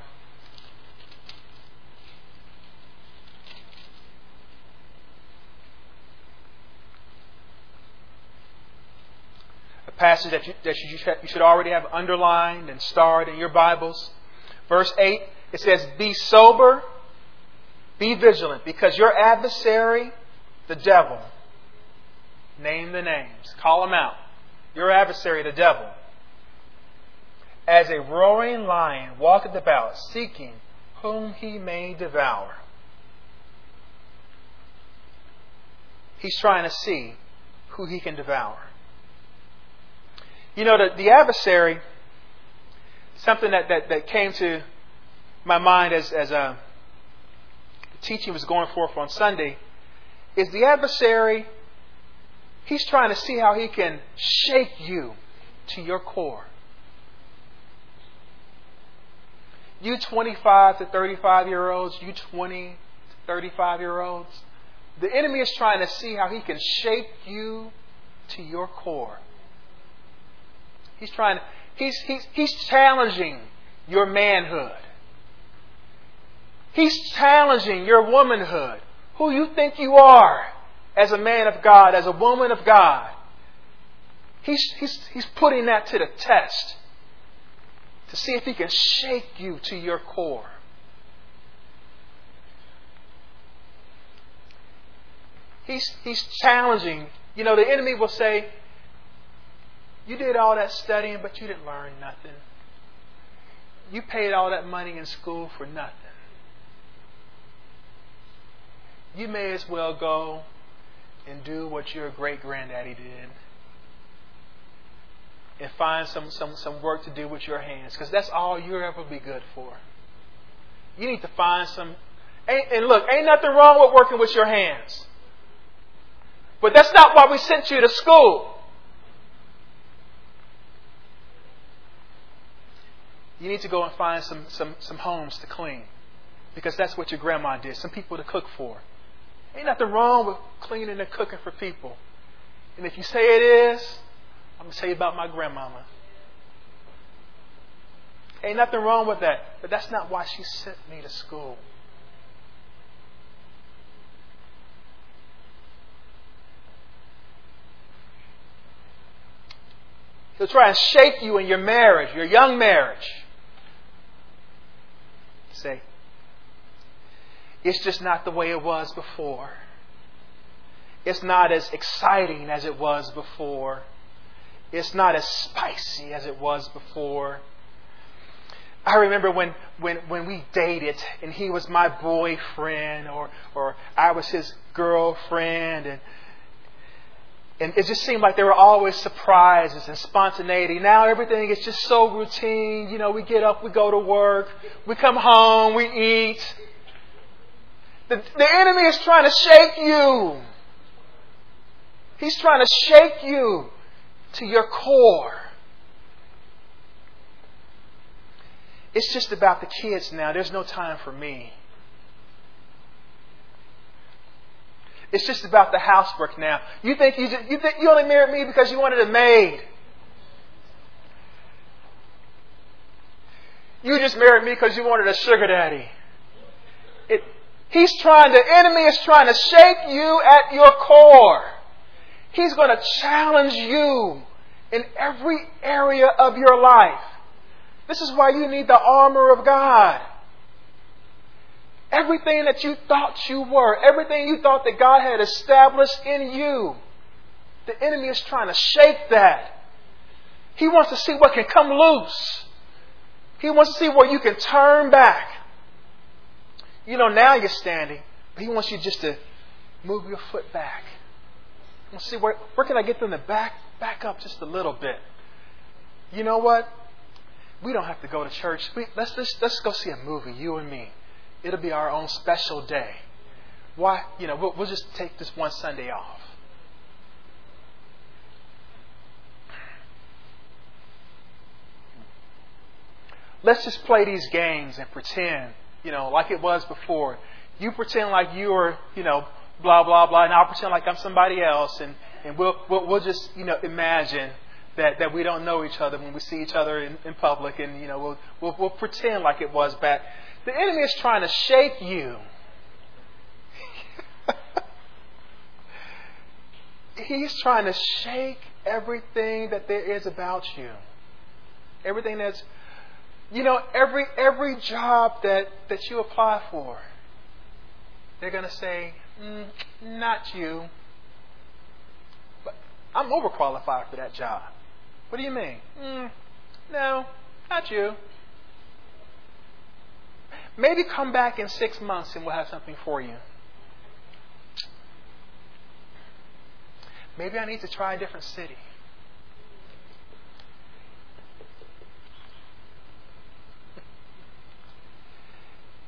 A passage that, you, that you, you should already have underlined and starred in your Bibles. Verse 8, it says, Be sober, be vigilant, because your adversary, the devil, name the names, call him out. Your adversary, the devil, as a roaring lion walketh about, seeking whom he may devour. He's trying to see who he can devour. You know, the, the adversary, something that, that, that came to my mind as, as a uh, teaching was going forth on Sunday, is the adversary, he's trying to see how he can shake you to your core. You 25 to 35 year olds, you 20 to 35 year olds. The enemy is trying to see how he can shape you to your core. He's trying to, he's, he's, he's challenging your manhood. He's challenging your womanhood, who you think you are as a man of God, as a woman of God. He's, he's, he's putting that to the test to see if he can shake you to your core. He's, he's challenging. You know, the enemy will say, You did all that studying, but you didn't learn nothing. You paid all that money in school for nothing. You may as well go and do what your great granddaddy did and find some, some, some work to do with your hands because that's all you'll ever be good for. You need to find some. And look, ain't nothing wrong with working with your hands. But that's not why we sent you to school. You need to go and find some, some, some homes to clean because that's what your grandma did, some people to cook for. Ain't nothing wrong with cleaning and cooking for people. And if you say it is, I'm going to tell you about my grandmama. Ain't nothing wrong with that. But that's not why she sent me to school. He'll try and shape you in your marriage, your young marriage. Say, it's just not the way it was before. It's not as exciting as it was before. It's not as spicy as it was before. I remember when, when, when we dated and he was my boyfriend or, or I was his girlfriend and, and it just seemed like there were always surprises and spontaneity. Now everything is just so routine. You know, we get up, we go to work, we come home, we eat. The, the enemy is trying to shake you. He's trying to shake you to your core. It's just about the kids now. There's no time for me. It's just about the housework now. You think you, just, you think you only married me because you wanted a maid. You just married me because you wanted a sugar daddy. It, he's trying, the enemy is trying to shake you at your core. He's going to challenge you in every area of your life. This is why you need the armor of God. Everything that you thought you were, everything you thought that God had established in you, the enemy is trying to shake that. He wants to see what can come loose. He wants to see where you can turn back. You know, now you're standing, but he wants you just to move your foot back. Let's see where where can I get them to back back up just a little bit. You know what? We don't have to go to church. We, let's, let's let's go see a movie, you and me. It'll be our own special day. Why? You know, we'll, we'll just take this one Sunday off. Let's just play these games and pretend, you know, like it was before. You pretend like you are, you know, blah blah blah, and I'll pretend like I'm somebody else, and and we'll we'll, we'll just, you know, imagine that, that we don't know each other when we see each other in, in public, and you know, we'll, we'll we'll pretend like it was back the enemy is trying to shake you. He's trying to shake everything that there is about you. Everything that's you know, every every job that, that you apply for, they're going to say, mm, "Not you." But I'm overqualified for that job. What do you mean? Mm, no, not you. Maybe come back in six months and we'll have something for you. Maybe I need to try a different city.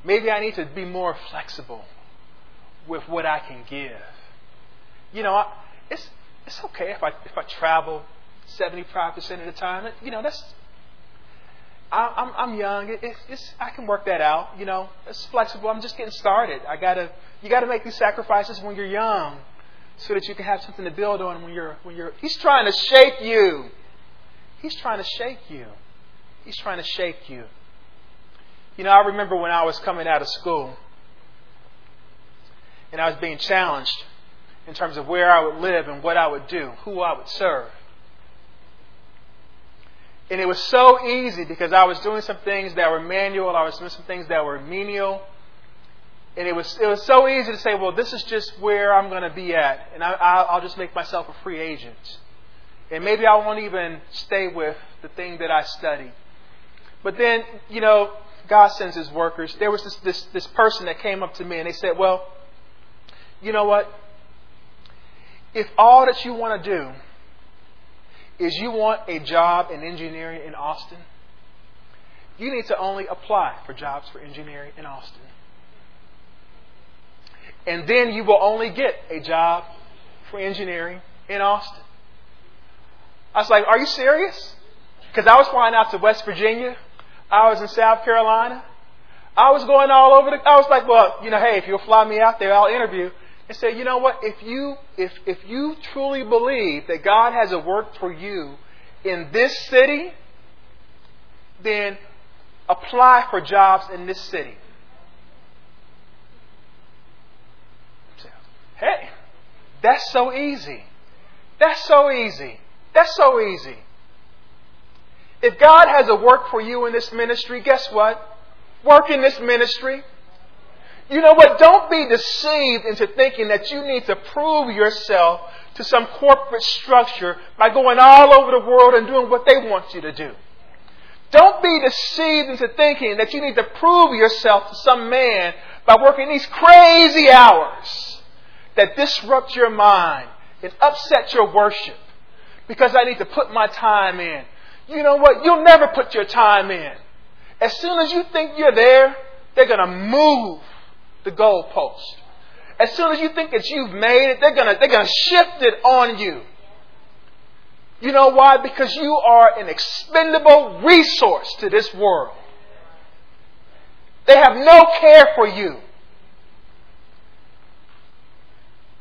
Maybe I need to be more flexible with what I can give. You know, it's it's okay if I if I travel seventy five percent of the time. You know, that's I, I'm, I'm young. It, it's, it's, I can work that out. You know, it's flexible. I'm just getting started. I gotta, you gotta make these sacrifices when you're young, so that you can have something to build on when you're, when you're. He's trying to shape you. He's trying to shake you. He's trying to shake you. You know, I remember when I was coming out of school, and I was being challenged in terms of where I would live and what I would do, who I would serve. And it was so easy because I was doing some things that were manual, I was doing some things that were menial. And it was, it was so easy to say, well, this is just where I'm going to be at. And I, I'll just make myself a free agent. And maybe I won't even stay with the thing that I studied. But then, you know, God sends his workers. There was this, this, this person that came up to me and they said, well, you know what? If all that you want to do is you want a job in engineering in Austin, you need to only apply for jobs for engineering in Austin. And then you will only get a job for engineering in Austin. I was like, Are you serious? Because I was flying out to West Virginia. I was in South Carolina. I was going all over the. I was like, Well, you know, hey, if you'll fly me out there, I'll interview and say, you know what, if you if if you truly believe that God has a work for you in this city, then apply for jobs in this city. Hey, that's so easy. That's so easy. That's so easy. If God has a work for you in this ministry, guess what? Work in this ministry. You know what? Don't be deceived into thinking that you need to prove yourself to some corporate structure by going all over the world and doing what they want you to do. Don't be deceived into thinking that you need to prove yourself to some man by working these crazy hours that disrupt your mind and upset your worship because I need to put my time in. You know what? You'll never put your time in. As soon as you think you're there, they're going to move the goalpost. As soon as you think that you've made it, they're gonna, they're gonna shift it on you. You know why? Because you are an expendable resource to this world. They have no care for you.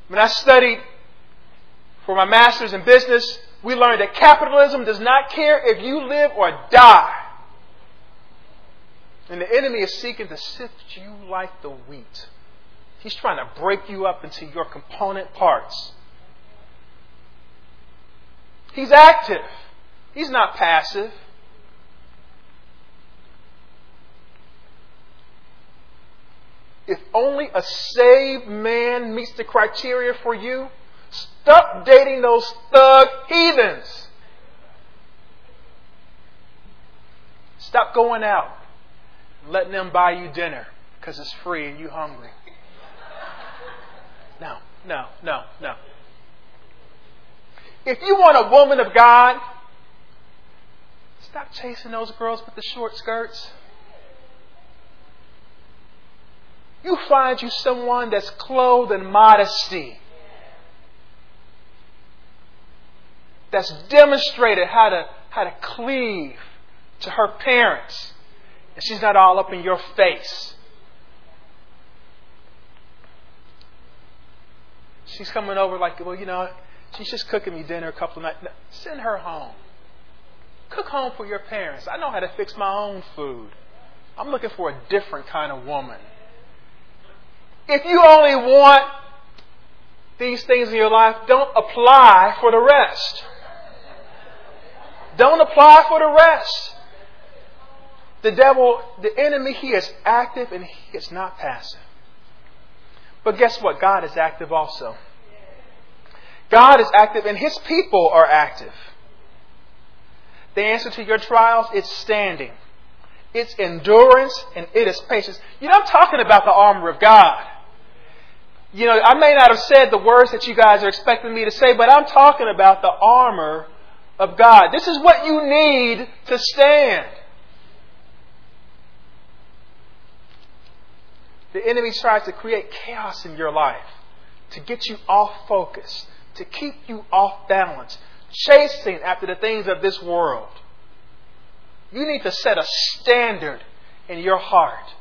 When I studied for my master's in business, we learned that capitalism does not care if you live or die. And the enemy is seeking to sift you like the wheat. He's trying to break you up into your component parts. He's active. He's not passive. If only a saved man meets the criteria for you, stop dating those thug heathens. Stop going out letting them buy you dinner because it's free and you hungry. No, no, no, no. If you want a woman of God, stop chasing those girls with the short skirts. You find you someone that's clothed in modesty. That's demonstrated how to, how to cleave to her parents and she's not all up in your face. She's coming over like, well, you know, she's just cooking me dinner a couple of nights. Send her home. Cook home for your parents. I know how to fix my own food. I'm looking for a different kind of woman. If you only want these things in your life, don't apply for the rest. Don't apply for the rest. The devil, the enemy, he is active and he is not passive. But guess what? God is active also. God is active and his people are active. The answer to your trials is standing. It's endurance and it is patience. You know, I'm talking about the armor of God. You know, I may not have said the words that you guys are expecting me to say, but I'm talking about the armor of God. This is what you need to stand. The enemy tries to create chaos in your life, to get you off focus, to keep you off balance, chasing after the things of this world. You need to set a standard in your heart.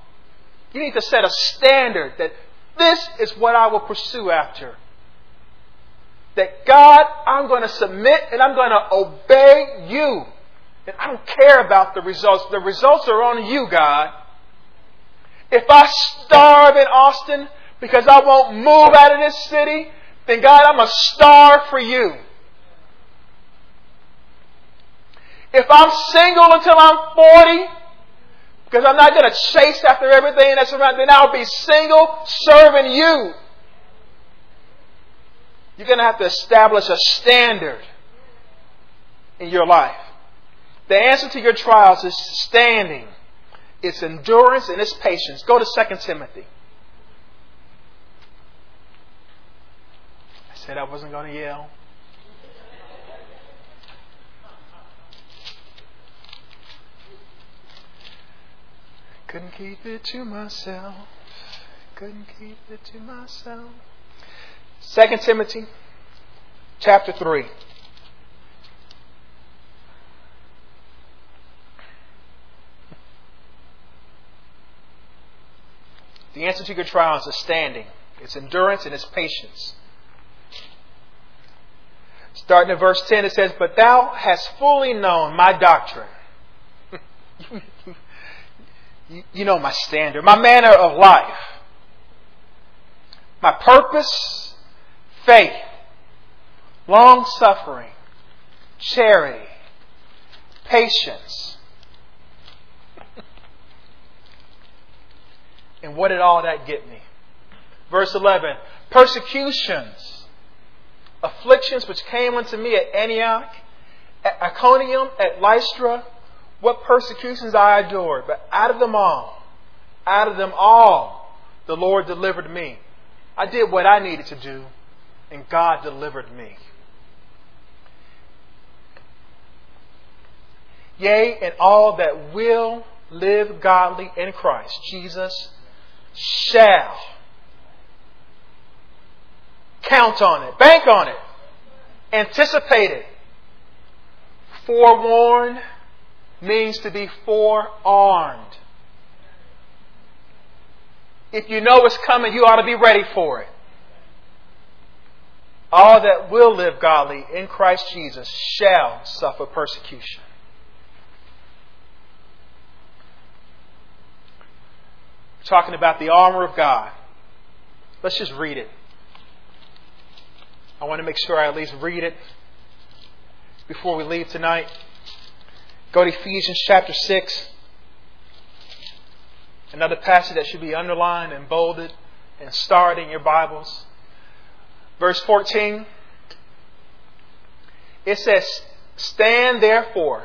You need to set a standard that this is what I will pursue after. That God, I'm going to submit and I'm going to obey you. And I don't care about the results. The results are on you, God. If I starve in Austin because I won't move out of this city, then God, I'm a starve for you. If I'm single until I'm 40, because I'm not going to chase after everything that's around, then I'll be single serving you. You're going to have to establish a standard in your life. The answer to your trials is standing, it's endurance, and it's patience. Go to 2 Timothy. I said I wasn't going to yell. Couldn't keep it to myself. Couldn't keep it to myself. 2 Timothy chapter 3. The answer to your trials is standing. It's endurance and it's patience. Starting at verse 10, it says, But thou hast fully known my doctrine. you know my standard, my manner of life, my purpose, faith, long suffering, charity, patience. And what did all that get me? Verse 11 persecutions, afflictions which came unto me at Antioch, at Iconium, at Lystra what persecutions I endured, but out of them all, out of them all, the Lord delivered me. I did what I needed to do, and God delivered me. Yea, and all that will live godly in Christ Jesus shall count on it, bank on it, anticipate it, forewarned means to be forearmed. If you know it's coming, you ought to be ready for it. All that will live godly in Christ Jesus shall suffer persecution. Talking about the armor of God. Let's just read it. I want to make sure I at least read it before we leave tonight. Go to Ephesians chapter 6. Another passage that should be underlined and bolded and starred in your Bibles. Verse 14. It says, Stand therefore,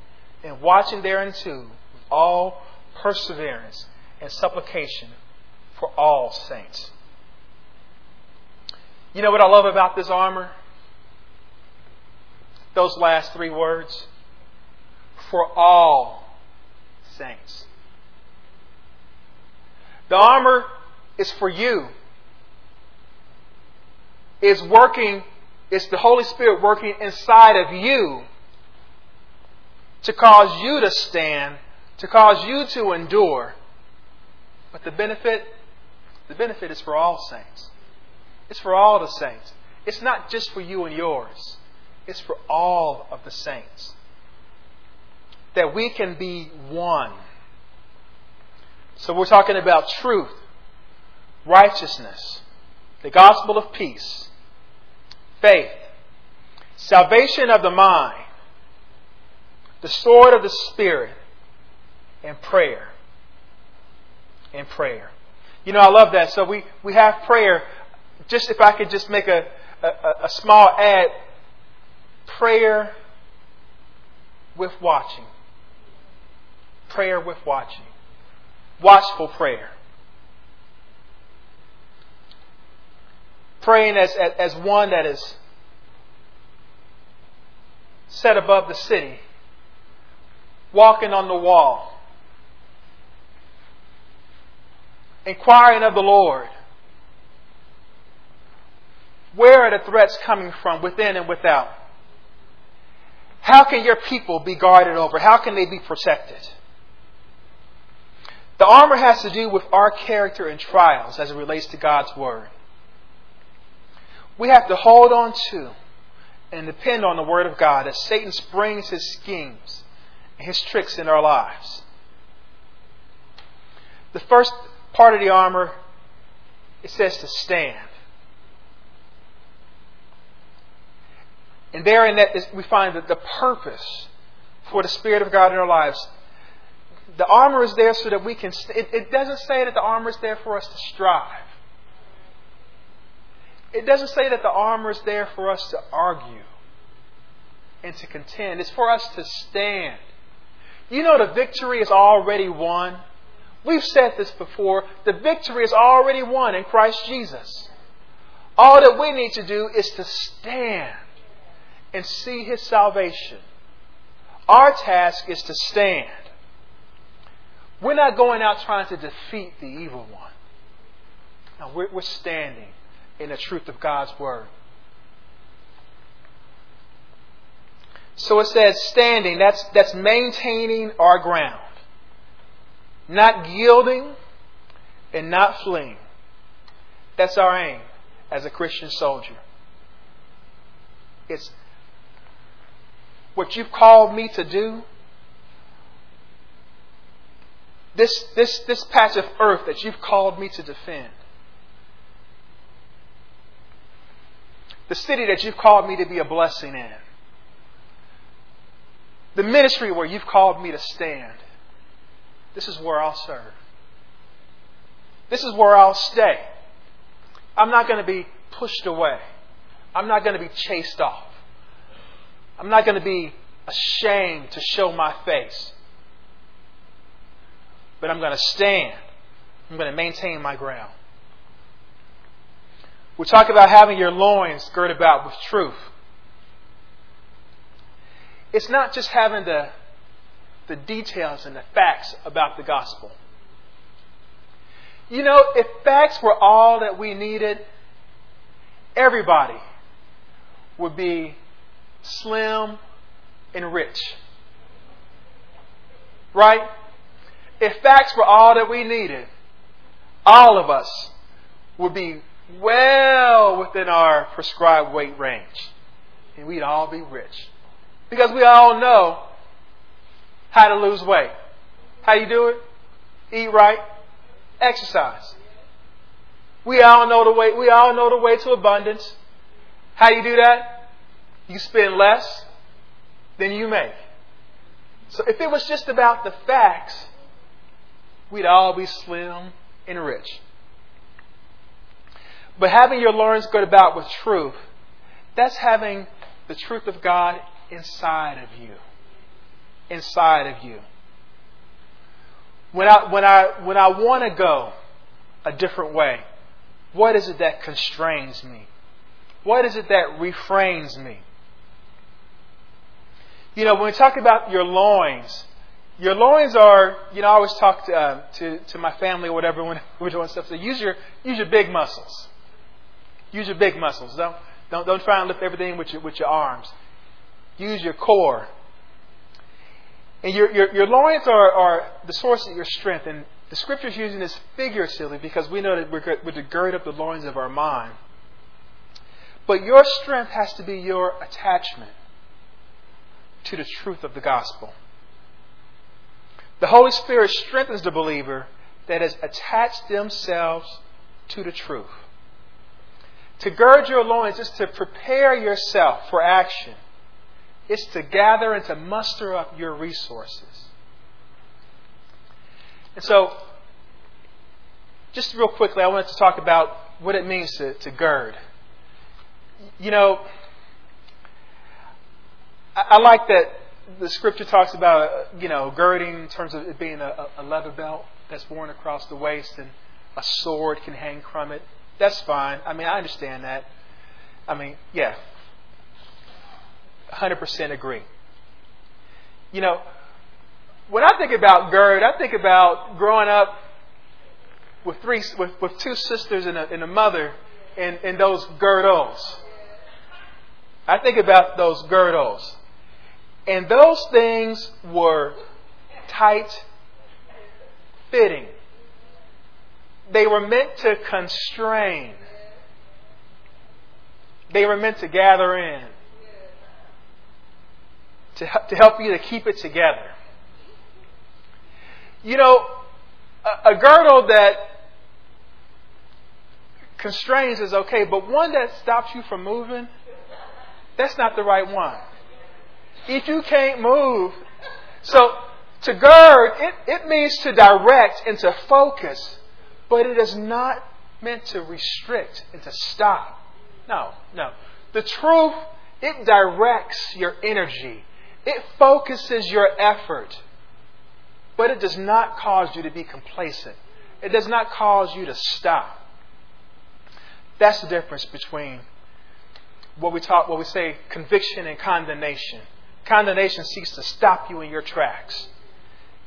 and watching thereunto with all perseverance and supplication for all saints. You know what I love about this armor? Those last three words for all saints. The armor is for you. It's working, it's the Holy Spirit working inside of you to cause you to stand, to cause you to endure. But the benefit, the benefit is for all saints. It's for all the saints. It's not just for you and yours. It's for all of the saints that we can be one. So we're talking about truth, righteousness, the gospel of peace, faith, salvation of the mind, the sword of the Spirit, and prayer. And prayer. You know, I love that. So we, we have prayer. Just if I could just make a, a, a small ad prayer with watching. prayer with watching, watchful prayer. Praying as, as, as one that is set above the city, walking on the wall, inquiring of the Lord. Where are the threats coming from, within and without? How can your people be guarded over? How can they be protected? The armor has to do with our character and trials as it relates to God's Word. We have to hold on to and depend on the Word of God as Satan springs his schemes his tricks in our lives. The first part of the armor, it says to stand. And therein that is, we find that the purpose for the Spirit of God in our lives. The armor is there so that we can. It, it doesn't say that the armor is there for us to strive. It doesn't say that the armor is there for us to argue and to contend. It's for us to stand. You know, the victory is already won. We've said this before. The victory is already won in Christ Jesus. All that we need to do is to stand and see his salvation. Our task is to stand. We're not going out trying to defeat the evil one. No, we're, we're standing in the truth of God's Word. So it says standing, that's, that's maintaining our ground. Not yielding and not fleeing. That's our aim as a Christian soldier. It's what you've called me to do, this, this, this patch of earth that you've called me to defend, the city that you've called me to be a blessing in, the ministry where you've called me to stand, this is where I'll serve. This is where I'll stay. I'm not going to be pushed away. I'm not going to be chased off. I'm not going to be ashamed to show my face. But I'm going to stand. I'm going to maintain my ground. We talk about having your loins girded about with truth. It's not just having the, the details and the facts about the gospel. You know, if facts were all that we needed, everybody would be slim, and rich. Right? If facts were all that we needed, all of us would be well within our prescribed weight range. And we'd all be rich. Because we all know how to lose weight. How you do it? Eat right, exercise. We all know the way we all know the way to abundance. How you do that? you spend less than you make. So if it was just about the facts, we'd all be slim and rich. But having your loins girded about with truth, that's having the truth of God inside of you. Inside of you. When I, when I, when I want to go a different way, what is it that constrains me? What is it that refrains me? You know, when we talk about your loins, your loins are, you know, I always talk to, uh, to, to my family or whatever when we're doing stuff. So use your, use your big muscles. Use your big muscles. Don't, don't, don't try and lift everything with your, with your arms. Use your core. And your, your, your loins are, are the source of your strength. And the scripture is using this figuratively because we know that we're, we're to gird up the loins of our mind. But your strength has to be your attachment to the truth of the gospel. The Holy Spirit strengthens the believer that has attached themselves to the truth. To gird your loins is to prepare yourself for action. It's to gather and to muster up your resources. And so, just real quickly, I wanted to talk about what it means to, to gird. You know, I, like that the scripture talks about, you know, girding in terms of it being a, a leather belt that's worn across the waist and a sword can hang from it. That's fine. I mean, I understand that. I mean, yeah. 100% agree. You know, when I think about gird, I think about growing up with three, with, with two sisters and a, and a mother and, and those girdles. I think about those girdles. And those things were tight fitting. They were meant to constrain. They were meant to gather in. To, to help you to keep it together. You know, a, a girdle that constrains is okay, but one that stops you from moving, that's not the right one. If you can't move, so to gird, it, it means to direct and to focus, but it is not meant to restrict and to stop. No, no. The truth, it directs your energy. It focuses your effort. But it does not cause you to be complacent. It does not cause you to stop. That's the difference between what we talk, what we say, conviction and condemnation. Condemnation seeks to stop you in your tracks.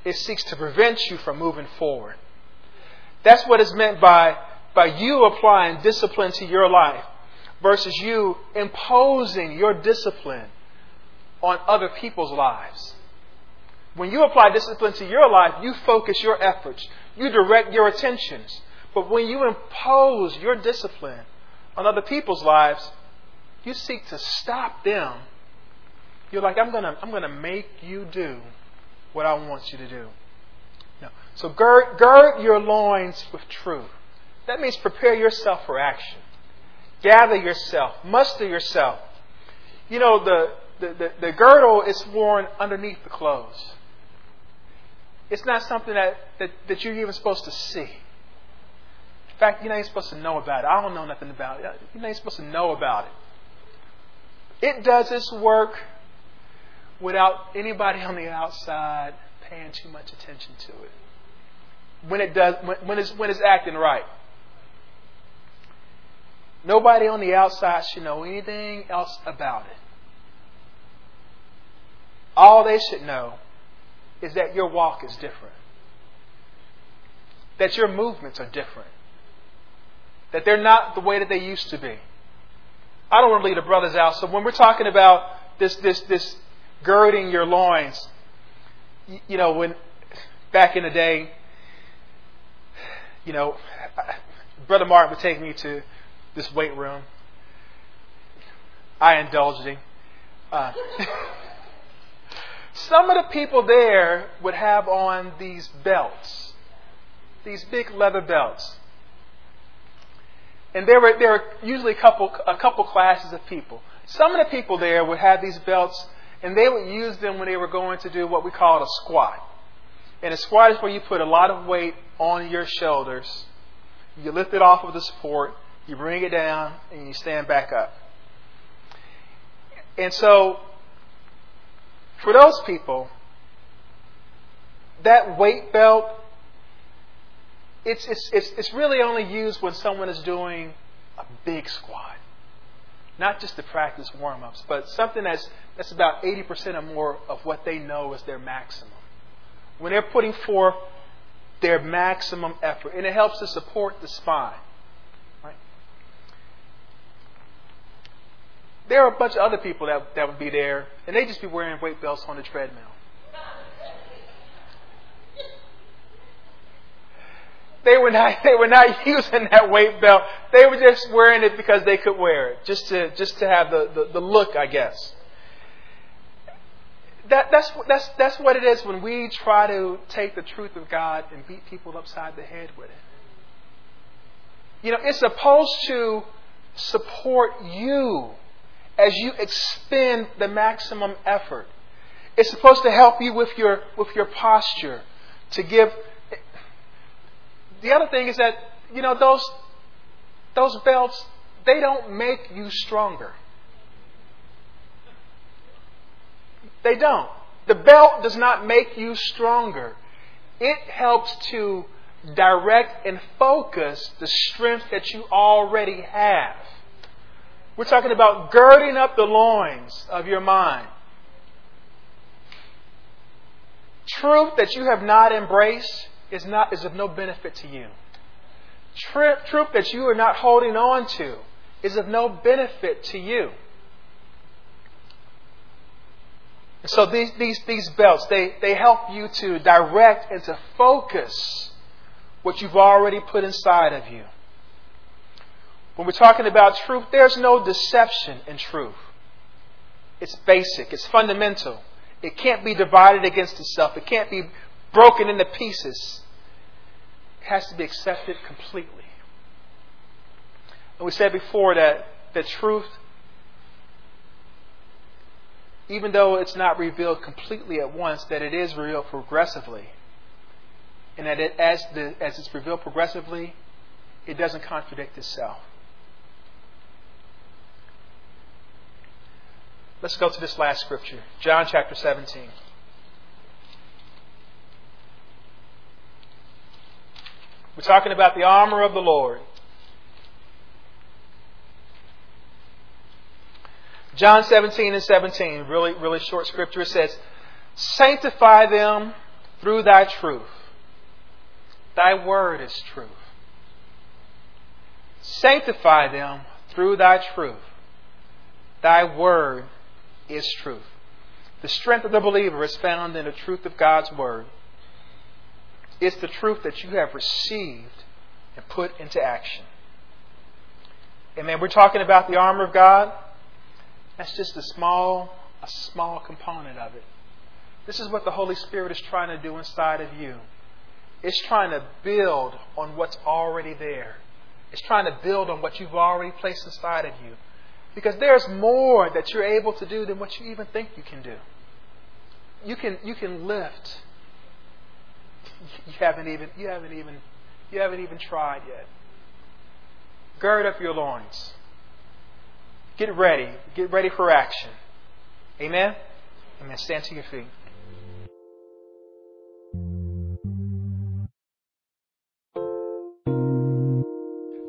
It seeks to prevent you from moving forward. That's what is meant by, by you applying discipline to your life versus you imposing your discipline on other people's lives. When you apply discipline to your life, you focus your efforts, you direct your attentions. But when you impose your discipline on other people's lives, you seek to stop them. You're like, I'm gonna, I'm gonna make you do what I want you to do. No. So gird, gird your loins with truth. That means prepare yourself for action. Gather yourself, muster yourself. You know, the, the, the, girdle is worn underneath the clothes. It's not something that, that, that you're even supposed to see. In fact, you're not even supposed to know about it. I don't know nothing about it. You're not even supposed to know about it. It does its work without anybody on the outside paying too much attention to it. When it does, when, when, it's, when it's acting right. Nobody on the outside should know anything else about it. All they should know is that your walk is different. That your movements are different. That they're not the way that they used to be. I don't want to lead the brothers out. So when we're talking about this, this, this girding your loins, you know, when back in the day, you know, Brother Martin would take me to this weight room. I indulged him. Uh, Some of the people there would have on these belts, these big leather belts. And there were, there were usually a couple, a couple classes of people. Some of the people there would have these belts, and they would use them when they were going to do what we call a squat. And a squat is where you put a lot of weight on your shoulders. You lift it off of the support, you bring it down, and you stand back up. And so for those people, that weight belt, it's, it's, it's, it's really only used when someone is doing a big squat. Not just to practice warm ups, but something that's, that's about 80% or more of what they know is their maximum. When they're putting forth their maximum effort, and it helps to support the spine. There are a bunch of other people that, that would be there, and they just be wearing weight belts on the treadmill. They were not they were not using that weight belt. They were just wearing it because they could wear it, just to just to have the, the, the look, I guess. That, that's, that's, that's what it is when we try to take the truth of God and beat people upside the head with it. You know, it's supposed to support you as you expend the maximum effort. It's supposed to help you with your, with your posture, to give. The other thing is that, you know, those, those belts, they don't make you stronger. They don't. The belt does not make you stronger. It helps to direct and focus the strength that you already have. We're talking about girding up the loins of your mind. Truth that you have not embraced is, not, is of no benefit to you. Truth that you are not holding on to is of no benefit to you. And so these, these, these belts, they, they help you to direct and to focus what you've already put inside of you. When we're talking about truth, there's no deception in truth. It's basic, it's fundamental. It can't be divided against itself, it can't be broken into pieces. It has to be accepted completely. And we said before that the truth even though it's not revealed completely at once, that it is revealed progressively. And that it, as, the, as it's revealed progressively, it doesn't contradict itself. Let's go to this last scripture John chapter 17. We're talking about the armor of the Lord. John 17 and 17, really, really short scripture. It says, Sanctify them through thy truth. Thy word is truth. Sanctify them through thy truth. Thy word is truth. The strength of the believer is found in the truth of God's word. It's the truth that you have received and put into action. Amen. We're talking about the armor of God. That's just a small, a small component of it. This is what the Holy Spirit is trying to do inside of you. It's trying to build on what's already there. It's trying to build on what you've already placed inside of you. Because there's more that you're able to do than what you even think you can do. You can you can lift. You haven't even you haven't even you haven't even tried yet. Gird up your loins. Get ready. Get ready for action. Amen? Amen. Stand to your feet.